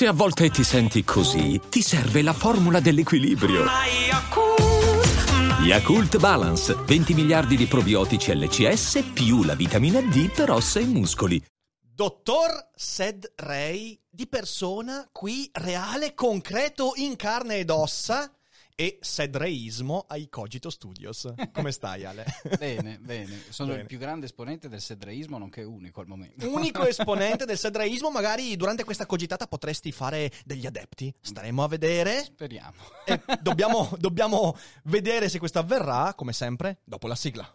Se a volte ti senti così, ti serve la formula dell'equilibrio. Yakult Balance, 20 miliardi di probiotici LCS più la vitamina D per ossa e muscoli. Dottor Sed Rey, di persona, qui, reale, concreto, in carne ed ossa e sedreismo ai Cogito Studios. Come stai, Ale? bene, bene. Sono Bene. il più grande esponente del sedreismo, nonché unico al momento. Unico esponente del sedreismo, magari durante questa cogitata potresti fare degli adepti. Staremo a vedere. Speriamo. E dobbiamo, dobbiamo vedere se questo avverrà, come sempre, dopo la sigla.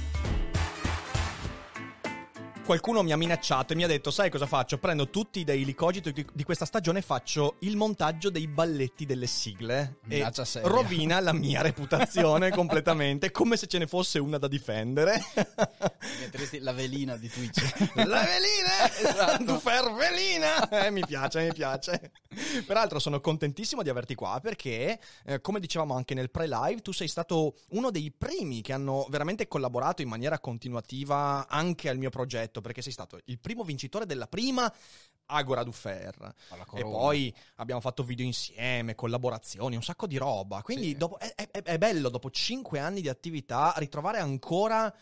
Qualcuno mi ha minacciato e mi ha detto: Sai cosa faccio? Prendo tutti i daily cogito di, questa stagione e faccio il montaggio dei balletti delle sigle. E Minaccia seria. rovina la mia reputazione completamente, come se ce ne fosse una da difendere. La velina di Twitch. La velina! Esatto. Tu fer velina! Eh, mi piace, mi piace. Peraltro sono contentissimo di averti qua perché, eh, come dicevamo anche nel pre-live, tu sei stato uno dei primi che hanno veramente collaborato in maniera continuativa anche al mio progetto, perché sei stato il primo vincitore della prima Agora du Fer. E poi abbiamo fatto video insieme, collaborazioni, un sacco di roba. Quindi Sì. dopo- è, è- è bello, dopo cinque anni di attività, ritrovare ancora...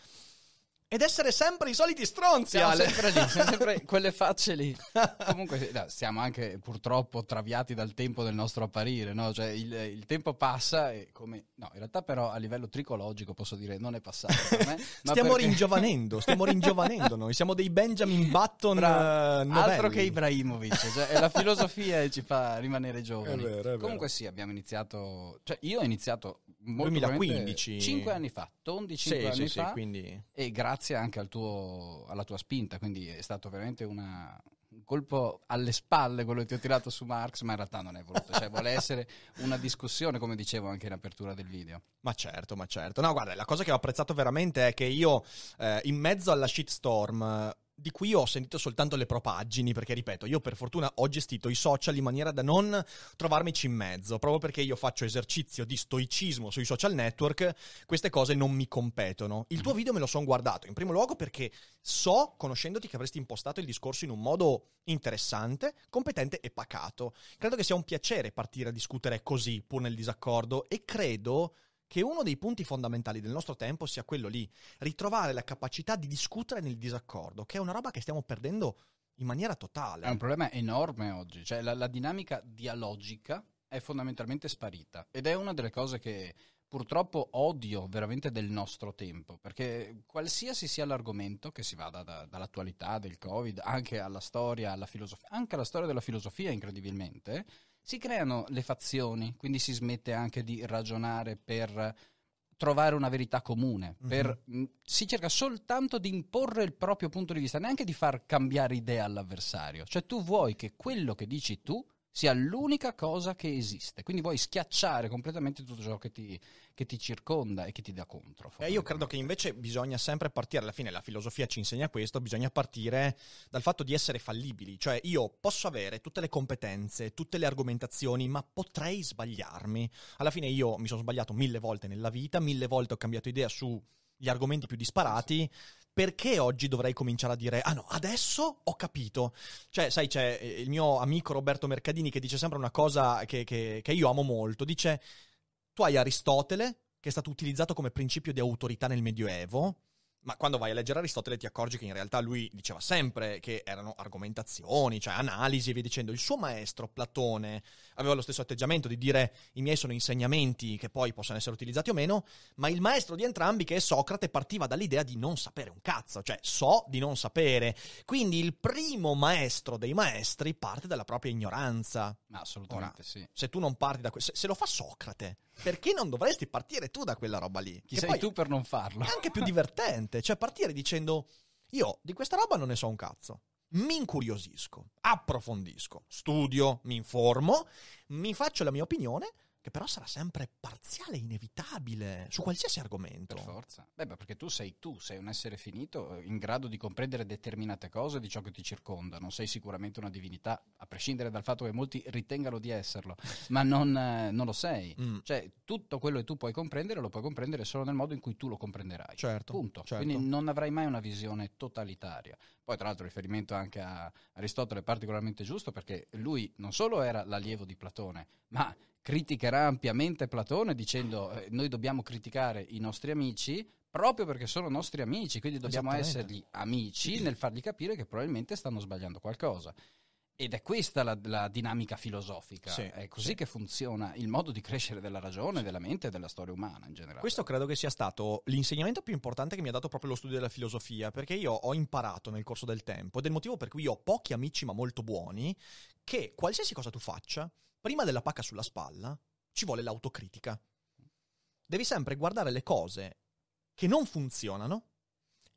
Ed essere sempre i soliti stronzi, Siamo Ale. sempre lì, siamo sempre quelle facce lì. Comunque no, stiamo anche purtroppo traviati dal tempo del nostro apparire, no? Cioè il, il tempo passa e come... No, in realtà però a livello tricologico posso dire non è passato per me. Stiamo perché- ringiovanendo, stiamo ringiovanendo noi, siamo dei Benjamin Button Bravo. eh. Altro che Ibrahimovic, cioè, è la filosofia ci fa rimanere giovani. È vero, è vero. Comunque sì, abbiamo iniziato, cioè io ho iniziato molto 2015. 5 anni fa, tondi 5 Sì, anni sì, fa sì, quindi... e grazie anche al tuo, alla tua spinta, quindi è stato veramente una- un colpo alle spalle quello che ti ho tirato su Marx, ma in realtà non è voluto, cioè vuole essere una discussione come dicevo anche in apertura del video. Ma certo, ma certo. No, guarda, la cosa che ho apprezzato veramente è che io, eh, in mezzo alla shitstorm, di cui ho sentito soltanto le propaggini, perché ripeto, io per fortuna ho gestito i social in maniera da non trovarmici in mezzo, proprio perché io faccio esercizio di stoicismo sui social network, queste cose non mi competono. Il tuo video me lo sono guardato, in primo luogo perché so, conoscendoti, che avresti impostato il discorso in un modo interessante, competente e pacato. Credo che sia un piacere partire a discutere così, pur nel disaccordo, e credo che uno dei punti fondamentali del nostro tempo sia quello lì, ritrovare la capacità di discutere nel disaccordo, che è una roba che stiamo perdendo in maniera totale. È un problema enorme oggi, cioè la, la dinamica dialogica è fondamentalmente sparita ed è una delle cose che purtroppo odio veramente del nostro tempo, perché qualsiasi sia l'argomento, che si vada da- dall'attualità del Covid, anche alla storia, alla filosofia, anche alla storia della filosofia incredibilmente, si creano le fazioni, quindi si smette anche di ragionare per trovare una verità comune, per- mh, si cerca soltanto di imporre il proprio punto di vista, neanche di far cambiare idea all'avversario. Cioè tu vuoi che quello che dici tu sia l'unica cosa che esiste, quindi vuoi schiacciare completamente tutto ciò che ti, che ti circonda e che ti dà contro. E io credo che invece bisogna sempre partire, alla fine la filosofia ci insegna questo, bisogna partire dal fatto di essere fallibili, cioè io posso avere tutte le competenze, tutte le argomentazioni, ma potrei sbagliarmi. Alla fine io mi sono sbagliato mille volte nella vita, mille volte ho cambiato idea sugli argomenti più disparati. Perché oggi dovrei cominciare a dire, ah no, adesso ho capito. Cioè, sai, c'è eh, il mio amico Roberto Mercadini che dice sempre una cosa che, che- che io amo molto. Dice, tu hai Aristotele, che è stato utilizzato come principio di autorità nel Medioevo, ma quando vai a leggere Aristotele ti accorgi che in realtà lui diceva sempre che erano argomentazioni, cioè analisi e via dicendo. Il suo maestro, Platone, aveva lo stesso atteggiamento di dire i miei sono insegnamenti che poi possono essere utilizzati o meno, ma il maestro di entrambi, che è Socrate, partiva dall'idea di non sapere un cazzo, cioè so di non sapere. Quindi il primo maestro dei maestri parte dalla propria ignoranza. Assolutamente sì. Se tu non parti da questo, se, se lo fa Socrate, perché non dovresti partire tu da quella roba lì? Chi Che sei tu per non farlo? È anche più divertente, cioè partire dicendo io di questa roba non ne so un cazzo. Mi incuriosisco, approfondisco, studio, mi informo, mi faccio la mia opinione, che però sarà sempre parziale e inevitabile su qualsiasi argomento. Per forza. Beh, beh, perché tu sei tu, sei un essere finito eh, in grado di comprendere determinate cose di ciò che ti circonda. Non sei sicuramente una divinità, a prescindere dal fatto che molti ritengano di esserlo, ma non, eh, non lo sei. Mm. Cioè, tutto quello che tu puoi comprendere lo puoi comprendere solo nel modo in cui tu lo comprenderai. Certo, Punto. certo. Quindi non avrai mai una visione totalitaria. Poi, tra l'altro, riferimento anche a Aristotele è particolarmente giusto perché lui non solo era l'allievo di Platone, ma criticherà ampiamente Platone dicendo eh, noi dobbiamo criticare i nostri amici proprio perché sono nostri amici, quindi dobbiamo essergli amici nel fargli capire che probabilmente stanno sbagliando qualcosa. Ed è questa la, la dinamica filosofica, Sì, è così sì. che funziona il modo di crescere della ragione, della mente e della storia umana in generale. Questo credo che sia stato l'insegnamento più importante che mi ha dato proprio lo studio della filosofia, perché io ho imparato nel corso del tempo, ed è il motivo per cui io ho pochi amici ma molto buoni, che qualsiasi cosa tu faccia, prima della pacca sulla spalla, ci vuole l'autocritica. Devi sempre guardare le cose che non funzionano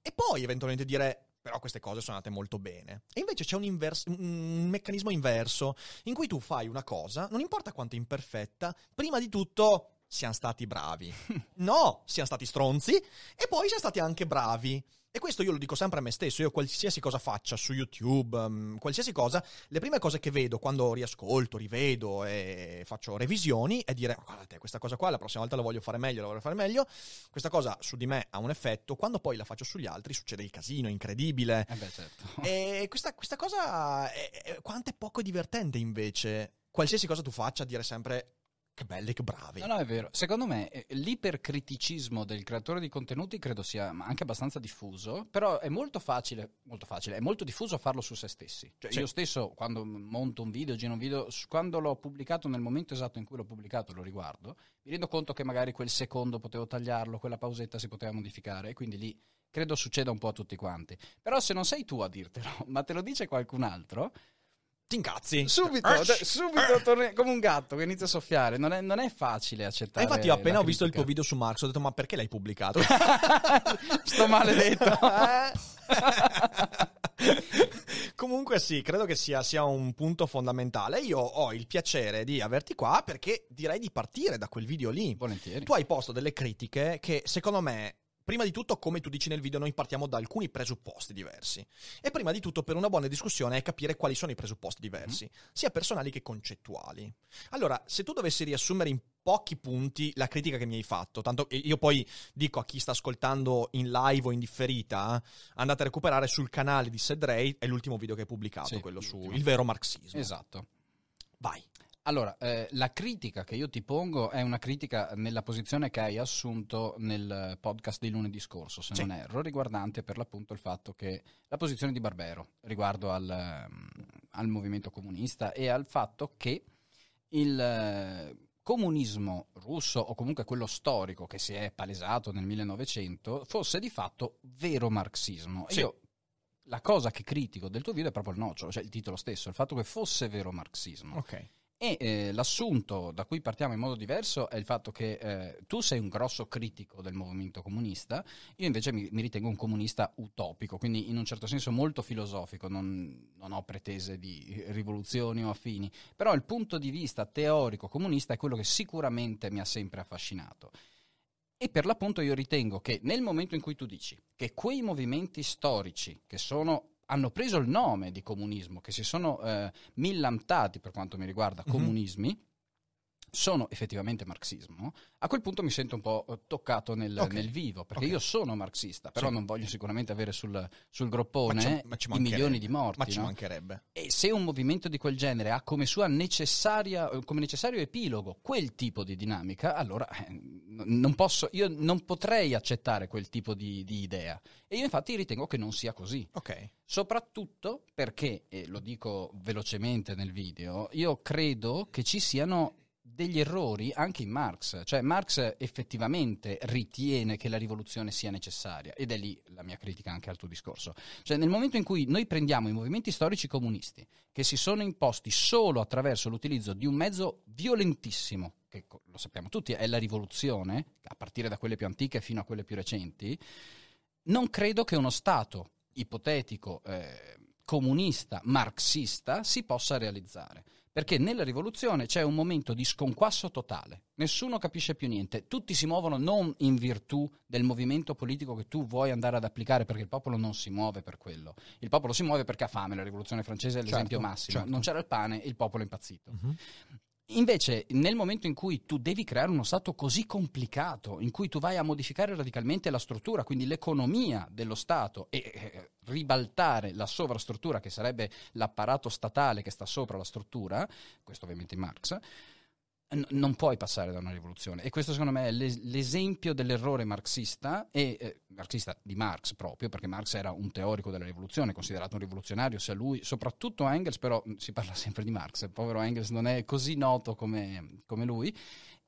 e poi eventualmente dire però queste cose sono andate molto bene. E invece c'è un, invers- un meccanismo inverso in cui tu fai una cosa, non importa quanto imperfetta, prima di tutto siamo stati bravi. No, siamo stati stronzi e poi siamo stati anche bravi. E questo io lo dico sempre a me stesso, io qualsiasi cosa faccia su YouTube, um, qualsiasi cosa, le prime cose che vedo quando riascolto, rivedo e faccio revisioni è dire, "Oh, guardate, questa cosa qua la prossima volta la voglio fare meglio, la voglio fare meglio, questa cosa su di me ha un effetto, quando poi la faccio sugli altri succede il casino, è incredibile. Eh beh, certo. E questa, questa cosa, è, è- quanto è poco divertente invece, qualsiasi cosa tu faccia, dire sempre che belli, che bravi. No, no, è vero. Secondo me eh, l'ipercriticismo del creatore di contenuti credo sia anche abbastanza diffuso, però è molto facile, molto facile, è molto diffuso farlo su se stessi. Cioè, Sì. Io stesso, quando monto un video, giro un video, quando l'ho pubblicato, nel momento esatto in cui l'ho pubblicato, lo riguardo, mi rendo conto che magari quel secondo potevo tagliarlo, quella pausetta si poteva modificare, e quindi lì credo succeda un po' a tutti quanti. Però se non sei tu a dirtelo, ma te lo dice qualcun altro, Ti incazzi. Subito, Arch! subito torni- come un gatto che inizia a soffiare. Non è, non è facile E accettare. infatti io appena ho visto il tuo video su Marx ho detto ma perché l'hai pubblicato? Sto maledetto. Comunque sì, credo che sia, sia un punto fondamentale. Io ho il piacere di averti qua perché direi di partire da quel video lì. Volentieri. Tu hai posto delle critiche che secondo me, prima di tutto, come tu dici nel video, noi partiamo da alcuni presupposti diversi. E prima di tutto, per una buona discussione, è capire quali sono i presupposti diversi, sia personali che concettuali. Allora, se tu dovessi riassumere in pochi punti la critica che mi hai fatto, tanto io poi dico a chi sta ascoltando in live o in differita, andate a recuperare sul canale di Sed Ray, è l'ultimo video che hai pubblicato, Sì, quello su l'ultimo. il vero marxismo. Esatto. Vai. Allora, eh, la critica che io ti pongo è una critica nella posizione che hai assunto nel podcast di lunedì scorso, se Sì. non erro, riguardante per l'appunto il fatto che la posizione di Barbero riguardo al, ehm, al movimento comunista e al fatto che il eh, comunismo russo o comunque quello storico che si è palesato nel 1900 fosse di fatto vero marxismo. Sì. Io la cosa che critico del tuo video è proprio il nocciolo, cioè il titolo stesso, il fatto che fosse vero marxismo. Ok. E eh, l'assunto da cui partiamo in modo diverso è il fatto che eh, tu sei un grosso critico del movimento comunista, io invece mi, mi ritengo un comunista utopico, quindi in un certo senso molto filosofico, non, non ho pretese di rivoluzioni o affini, però il punto di vista teorico comunista è quello che sicuramente mi ha sempre affascinato. E per l'appunto io ritengo che nel momento in cui tu dici che quei movimenti storici che sono hanno preso il nome di comunismo, che si sono eh, millantati per quanto mi riguarda Mhm. comunismi, sono effettivamente marxismo, a quel punto mi sento un po' eh, toccato nel, Ok. nel vivo, perché Ok. io sono marxista, però Sì. non voglio sicuramente avere sul, sul Ma groppone ci- ma ci i milioni di morti. Ma ci no? mancherebbe. E se un movimento di quel genere ha come sua necessaria, eh, come necessario epilogo quel tipo di dinamica, allora eh, non posso, io non potrei accettare quel tipo di, di idea. E io infatti ritengo che non sia così. Ok. Soprattutto perché, e lo dico velocemente nel video, io credo che ci siano degli errori anche in Marx. Cioè Marx effettivamente ritiene che la rivoluzione sia necessaria ed è lì la mia critica anche al tuo discorso. Cioè nel momento in cui noi prendiamo i movimenti storici comunisti che si sono imposti solo attraverso l'utilizzo di un mezzo violentissimo, che lo sappiamo tutti è la rivoluzione, a partire da quelle più antiche fino a quelle più recenti, non credo che uno Stato ipotetico eh, comunista, marxista, si possa realizzare. Perché nella rivoluzione c'è un momento di sconquasso totale, nessuno capisce più niente, tutti si muovono non in virtù del movimento politico che tu vuoi andare ad applicare, perché il popolo non si muove per quello. Il popolo si muove perché ha fame, la rivoluzione francese è l'esempio Certo, massimo. certo. Non c'era il pane, il popolo è impazzito. Mhm. Invece, nel momento in cui tu devi creare uno Stato così complicato, in cui tu vai a modificare radicalmente la struttura, quindi l'economia dello Stato, e eh, ribaltare la sovrastruttura, che sarebbe l'apparato statale che sta sopra la struttura, questo ovviamente Marx, n- non puoi passare da una rivoluzione. E questo secondo me è l'es- l'esempio dell'errore marxista, e, eh, marxista di Marx proprio, perché Marx era un teorico della rivoluzione, considerato un rivoluzionario, sia lui, soprattutto Engels, però mh, si parla sempre di Marx, il povero Engels non è così noto come, come lui,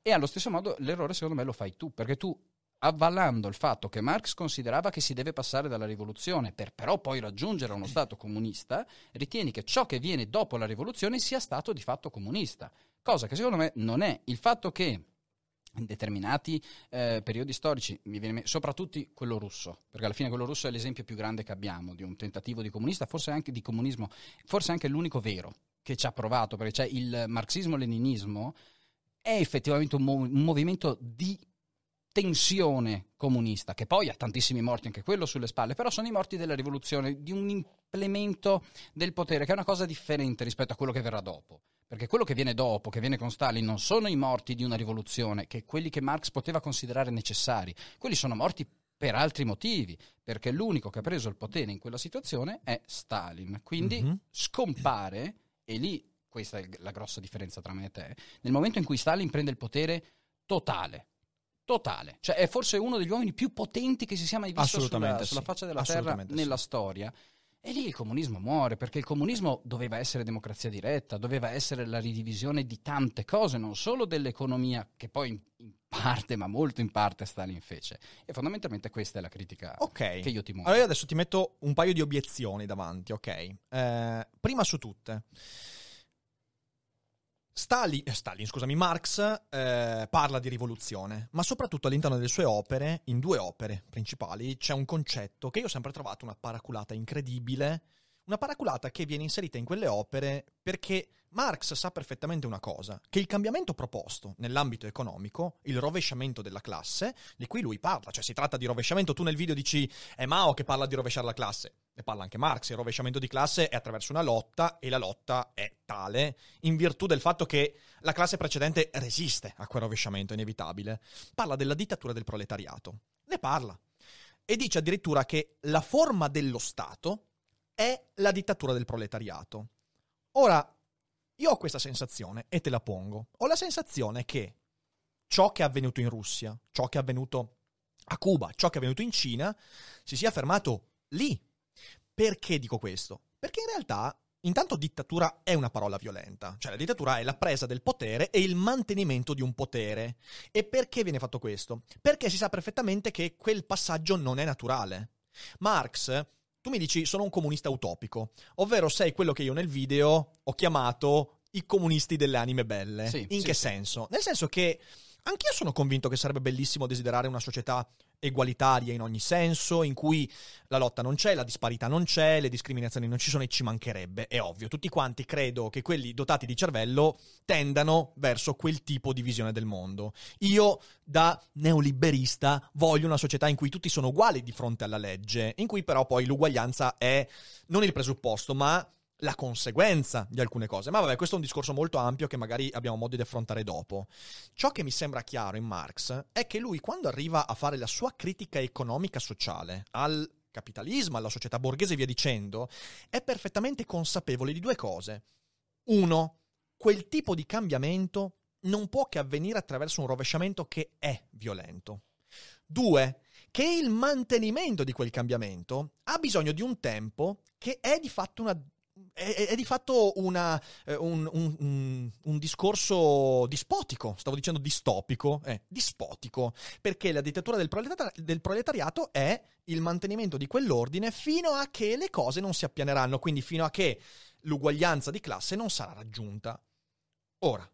e allo stesso modo l'errore secondo me lo fai tu, perché tu avvallando il fatto che Marx considerava che si deve passare dalla rivoluzione per però poi raggiungere uno Stato comunista, ritieni che ciò che viene dopo la rivoluzione sia stato di fatto comunista, cosa che secondo me non è. Il fatto che in determinati eh, periodi storici, viene soprattutto quello russo, perché alla fine quello russo è l'esempio più grande che abbiamo di un tentativo di comunista, forse anche di comunismo, forse anche l'unico vero che ci ha provato, perché c'è il marxismo-leninismo è effettivamente un, mo- un movimento di tensione comunista, che poi ha tantissimi morti anche quello sulle spalle, però sono i morti della rivoluzione, di un implemento del potere, che è una cosa differente rispetto a quello che verrà dopo. Perché quello che viene dopo, che viene con Stalin, non sono i morti di una rivoluzione, che quelli che Marx poteva considerare necessari. Quelli sono morti per altri motivi, perché l'unico che ha preso il potere in quella situazione è Stalin. Quindi Mhm. scompare, e lì questa è la grossa differenza tra me e te, nel momento in cui Stalin prende il potere totale, totale, cioè è forse uno degli uomini più potenti che si sia mai visto sulla, sulla faccia della terra Assolutamente sì. nella storia. E lì il comunismo muore, perché il comunismo doveva essere democrazia diretta, doveva essere la ridivisione di tante cose, non solo dell'economia, che poi in, in parte, ma molto in parte Stalin fece. E fondamentalmente questa è la critica Ok. che io ti muovo. Allora io adesso ti metto un paio di obiezioni davanti, ok? Eh, prima su tutte. Stalin, eh, Stalin, scusami, Marx eh, parla di rivoluzione, ma soprattutto all'interno delle sue opere, in due opere principali, c'è un concetto che io ho sempre trovato una paraculata incredibile, una paraculata che viene inserita in quelle opere perché Marx sa perfettamente una cosa, che il cambiamento proposto nell'ambito economico, il rovesciamento della classe, di cui lui parla, cioè si tratta di rovesciamento, tu nel video dici è Mao che parla di rovesciare la classe, ne parla anche Marx, il rovesciamento di classe è attraverso una lotta e la lotta è tale in virtù del fatto che la classe precedente resiste a quel rovesciamento inevitabile. Parla della dittatura del proletariato, ne parla e dice addirittura che la forma dello Stato è la dittatura del proletariato. Ora, io ho questa sensazione e te la pongo. Ho la sensazione che ciò che è avvenuto in Russia, ciò che è avvenuto a Cuba, ciò che è avvenuto in Cina, si sia fermato lì. Perché dico questo? Perché in realtà, intanto dittatura è una parola violenta, cioè la dittatura è la presa del potere e il mantenimento di un potere. E perché viene fatto questo? Perché si sa perfettamente che quel passaggio non è naturale. Marx, tu mi dici sono un comunista utopico, ovvero sei quello che io nel video ho chiamato i comunisti delle anime belle. Sì, In sì, che sì. senso? Nel senso che anch'io sono convinto che sarebbe bellissimo desiderare una società egualitaria in ogni senso, in cui la lotta non c'è, la disparità non c'è, le discriminazioni non ci sono e ci mancherebbe, è ovvio. Tutti quanti credo che quelli dotati di cervello tendano verso quel tipo di visione del mondo. Io, da neoliberista, voglio una società in cui tutti sono uguali di fronte alla legge, in cui però poi l'uguaglianza è non il presupposto, ma la conseguenza di alcune cose. Ma vabbè, questo è un discorso molto ampio che magari abbiamo modo di affrontare dopo. Ciò che mi sembra chiaro in Marx è che lui, quando arriva a fare la sua critica economica sociale al capitalismo, alla società borghese e via dicendo, è perfettamente consapevole di due cose. Uno, quel tipo di cambiamento non può che avvenire attraverso un rovesciamento che è violento. Due, che il mantenimento di quel cambiamento ha bisogno di un tempo che è di fatto una è, è- di fatto una, eh, un, un- un- un discorso dispotico, stavo dicendo distopico, eh, dispotico, perché la dittatura del, proletari- del proletariato è il mantenimento di quell'ordine fino a che le cose non si appianeranno, quindi fino a che l'uguaglianza di classe non sarà raggiunta. Ora,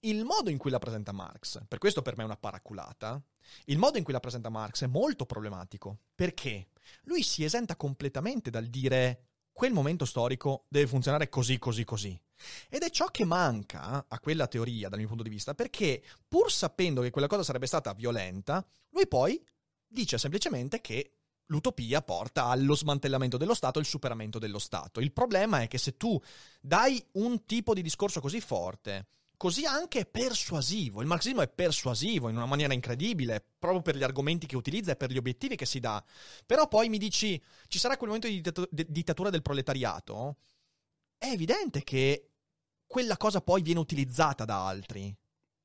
il modo in cui la presenta Marx, per questo per me è una paraculata, il modo in cui la presenta Marx è molto problematico, perché lui si esenta completamente dal dire quel momento storico deve funzionare così, così, così. Ed è ciò che manca a quella teoria dal mio punto di vista, perché pur sapendo che quella cosa sarebbe stata violenta, lui poi dice semplicemente che l'utopia porta allo smantellamento dello Stato e il superamento dello Stato. Il problema è che se tu dai un tipo di discorso così forte, così anche persuasivo, il marxismo è persuasivo in una maniera incredibile, proprio per gli argomenti che utilizza e per gli obiettivi che si dà, però poi mi dici ci sarà quel momento di dittatura del proletariato, è evidente che quella cosa poi viene utilizzata da altri.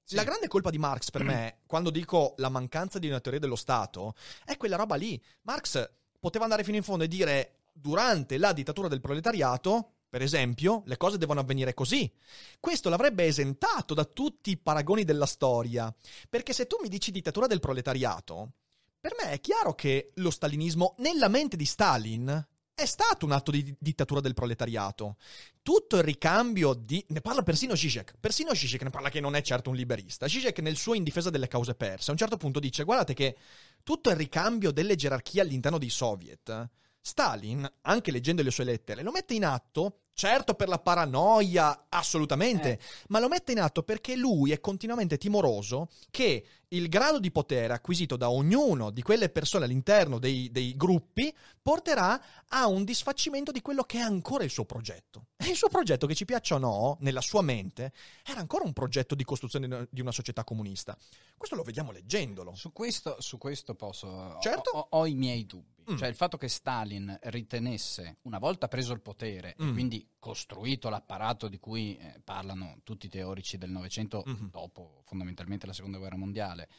Sì. La grande colpa di Marx per me, quando dico la mancanza di una teoria dello Stato, è quella roba lì. Marx poteva andare fino in fondo e dire durante la dittatura del proletariato, per esempio, le cose devono avvenire così. Questo l'avrebbe esentato da tutti i paragoni della storia, perché se tu mi dici dittatura del proletariato, per me è chiaro che lo stalinismo nella mente di Stalin è stato un atto di dittatura del proletariato. Tutto il ricambio di... Ne parla persino Zizek. Persino Zizek ne parla che non è certo un liberista. Zizek nel suo In difesa delle cause perse a un certo punto dice guardate che tutto il ricambio delle gerarchie all'interno dei soviet, Stalin, anche leggendo le sue lettere, lo mette in atto Certo per la paranoia, assolutamente, eh. ma lo mette in atto perché lui è continuamente timoroso che il grado di potere acquisito da ognuno di quelle persone all'interno dei, dei, gruppi porterà a un disfacimento di quello che è ancora il suo progetto. E il suo progetto, che ci piaccia o no, nella sua mente, era ancora un progetto di costruzione di una società comunista. Questo lo vediamo leggendolo. Su questo, su questo posso... Certo. Ho, ho, i miei dubbi. Mm. Cioè il fatto che Stalin ritenesse, una volta preso il potere, mm. e quindi costruito l'apparato di cui eh, parlano tutti i teorici del Novecento, mm-hmm. dopo fondamentalmente la Seconda Guerra Mondiale,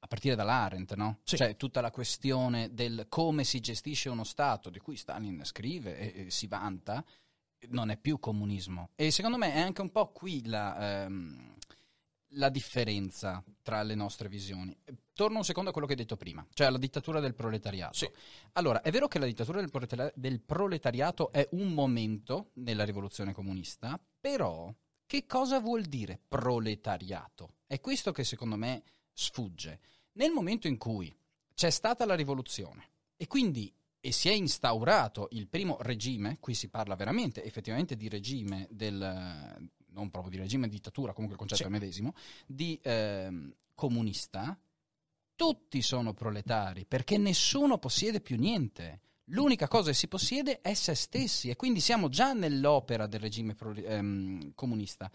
a partire dall'Arendt, no? Sì. Cioè tutta la questione del come si gestisce uno Stato, di cui Stalin scrive e, e si vanta, non è più comunismo. E secondo me è anche un po' qui la, ehm, la differenza tra le nostre visioni. Torno un secondo a quello che hai detto prima, cioè alla dittatura del proletariato. Sì. Allora, è vero che la dittatura del, proletari- del proletariato è un momento nella rivoluzione comunista, però che cosa vuol dire proletariato? È questo che secondo me sfugge. Nel momento in cui c'è stata la rivoluzione e quindi e si è instaurato il primo regime, qui si parla veramente effettivamente di regime del, non proprio di regime, di dittatura, comunque il concetto è medesimo, di eh, comunista, tutti sono proletari perché nessuno possiede più niente. L'unica cosa che si possiede è se stessi e quindi siamo già nell'opera del regime pro, ehm, comunista,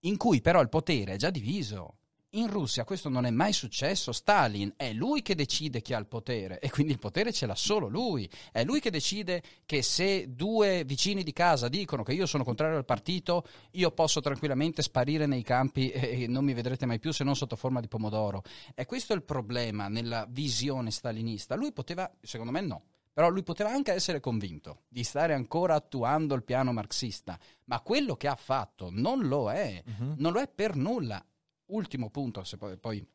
in cui però il potere è già diviso. In Russia questo non è mai successo. Stalin è lui che decide chi ha il potere e quindi il potere ce l'ha solo lui. È lui che decide che se due vicini di casa dicono che io sono contrario al partito, io posso tranquillamente sparire nei campi e non mi vedrete mai più se non sotto forma di pomodoro. E questo è il problema nella visione stalinista. Lui poteva, secondo me no, però lui poteva anche essere convinto di stare ancora attuando il piano marxista, ma quello che ha fatto non lo è, uh-huh. non lo è per nulla ultimo punto, se poi, poi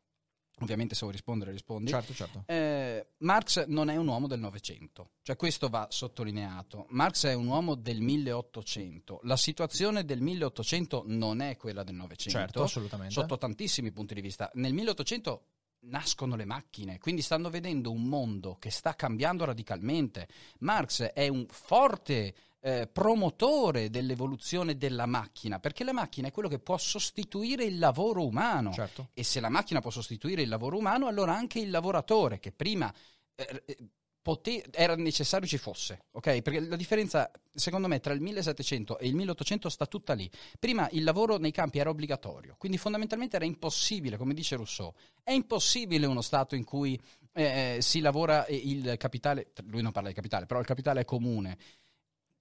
ovviamente se vuoi rispondere rispondi. Certo, certo. Eh, Marx non è un uomo del Novecento, cioè questo va sottolineato. Marx è un uomo del 1800. La situazione del 1800 non è quella del Novecento. Certo, assolutamente. Sotto tantissimi punti di vista. Nel 1800 nascono le macchine, quindi stanno vedendo un mondo che sta cambiando radicalmente. Marx è un forte eh, promotore dell'evoluzione della macchina, perché la macchina è quello che può sostituire il lavoro umano. Certo. E se la macchina può sostituire il lavoro umano, allora anche il lavoratore, che prima eh, eh pote- era necessario ci fosse, ok? Perché la differenza, secondo me, tra il 1700 e il 1800 sta tutta lì. Prima il lavoro nei campi era obbligatorio, quindi fondamentalmente era impossibile, come dice Rousseau, è impossibile uno Stato in cui eh, eh si lavora il capitale, lui non parla di capitale, però il capitale è comune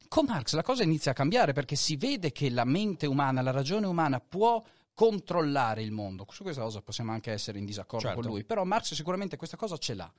con Marx la cosa inizia a cambiare perché si vede che la mente umana, la ragione umana può controllare il mondo. Su questa cosa possiamo anche essere in disaccordo certo. con lui, però Marx sicuramente questa cosa ce l'ha.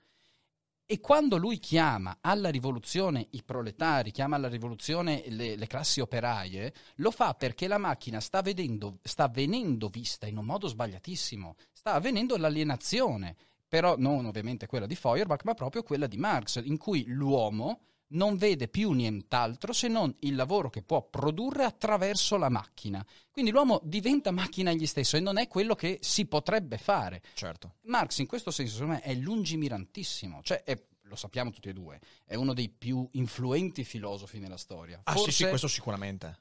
E quando lui chiama alla rivoluzione i proletari, chiama alla rivoluzione le, le classi operaie, lo fa perché la macchina sta, vedendo, sta venendo vista in un modo sbagliatissimo, sta avvenendo l'alienazione, però non ovviamente quella di Feuerbach, ma proprio quella di Marx, in cui l'uomo non vede più nient'altro se non il lavoro che può produrre attraverso la macchina. Quindi l'uomo diventa macchina egli stesso e non è quello che si potrebbe fare. Certo. Marx in questo senso secondo me è lungimirantissimo, cioè è, lo sappiamo tutti e due, è uno dei più influenti filosofi nella storia. Ah Forse, sì, sì, questo sicuramente.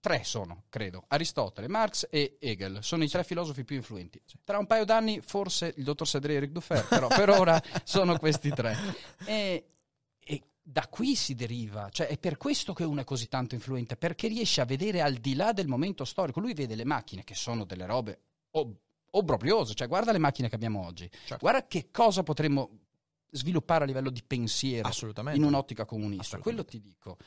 tre sono, credo, Aristotele, Marx e Hegel, sono i tre filosofi più influenti. Tra un paio d'anni forse il dottor Sedré e Eric Dufer, però per ora sono questi tre. E da qui si deriva, cioè è per questo che uno è così tanto influente, perché riesce a vedere al di là del momento storico. Lui vede le macchine che sono delle robe ob- obbrobriose, cioè guarda le macchine che abbiamo oggi, Certo. guarda che cosa potremmo sviluppare a livello di pensiero in un'ottica comunista. Quello ti dico.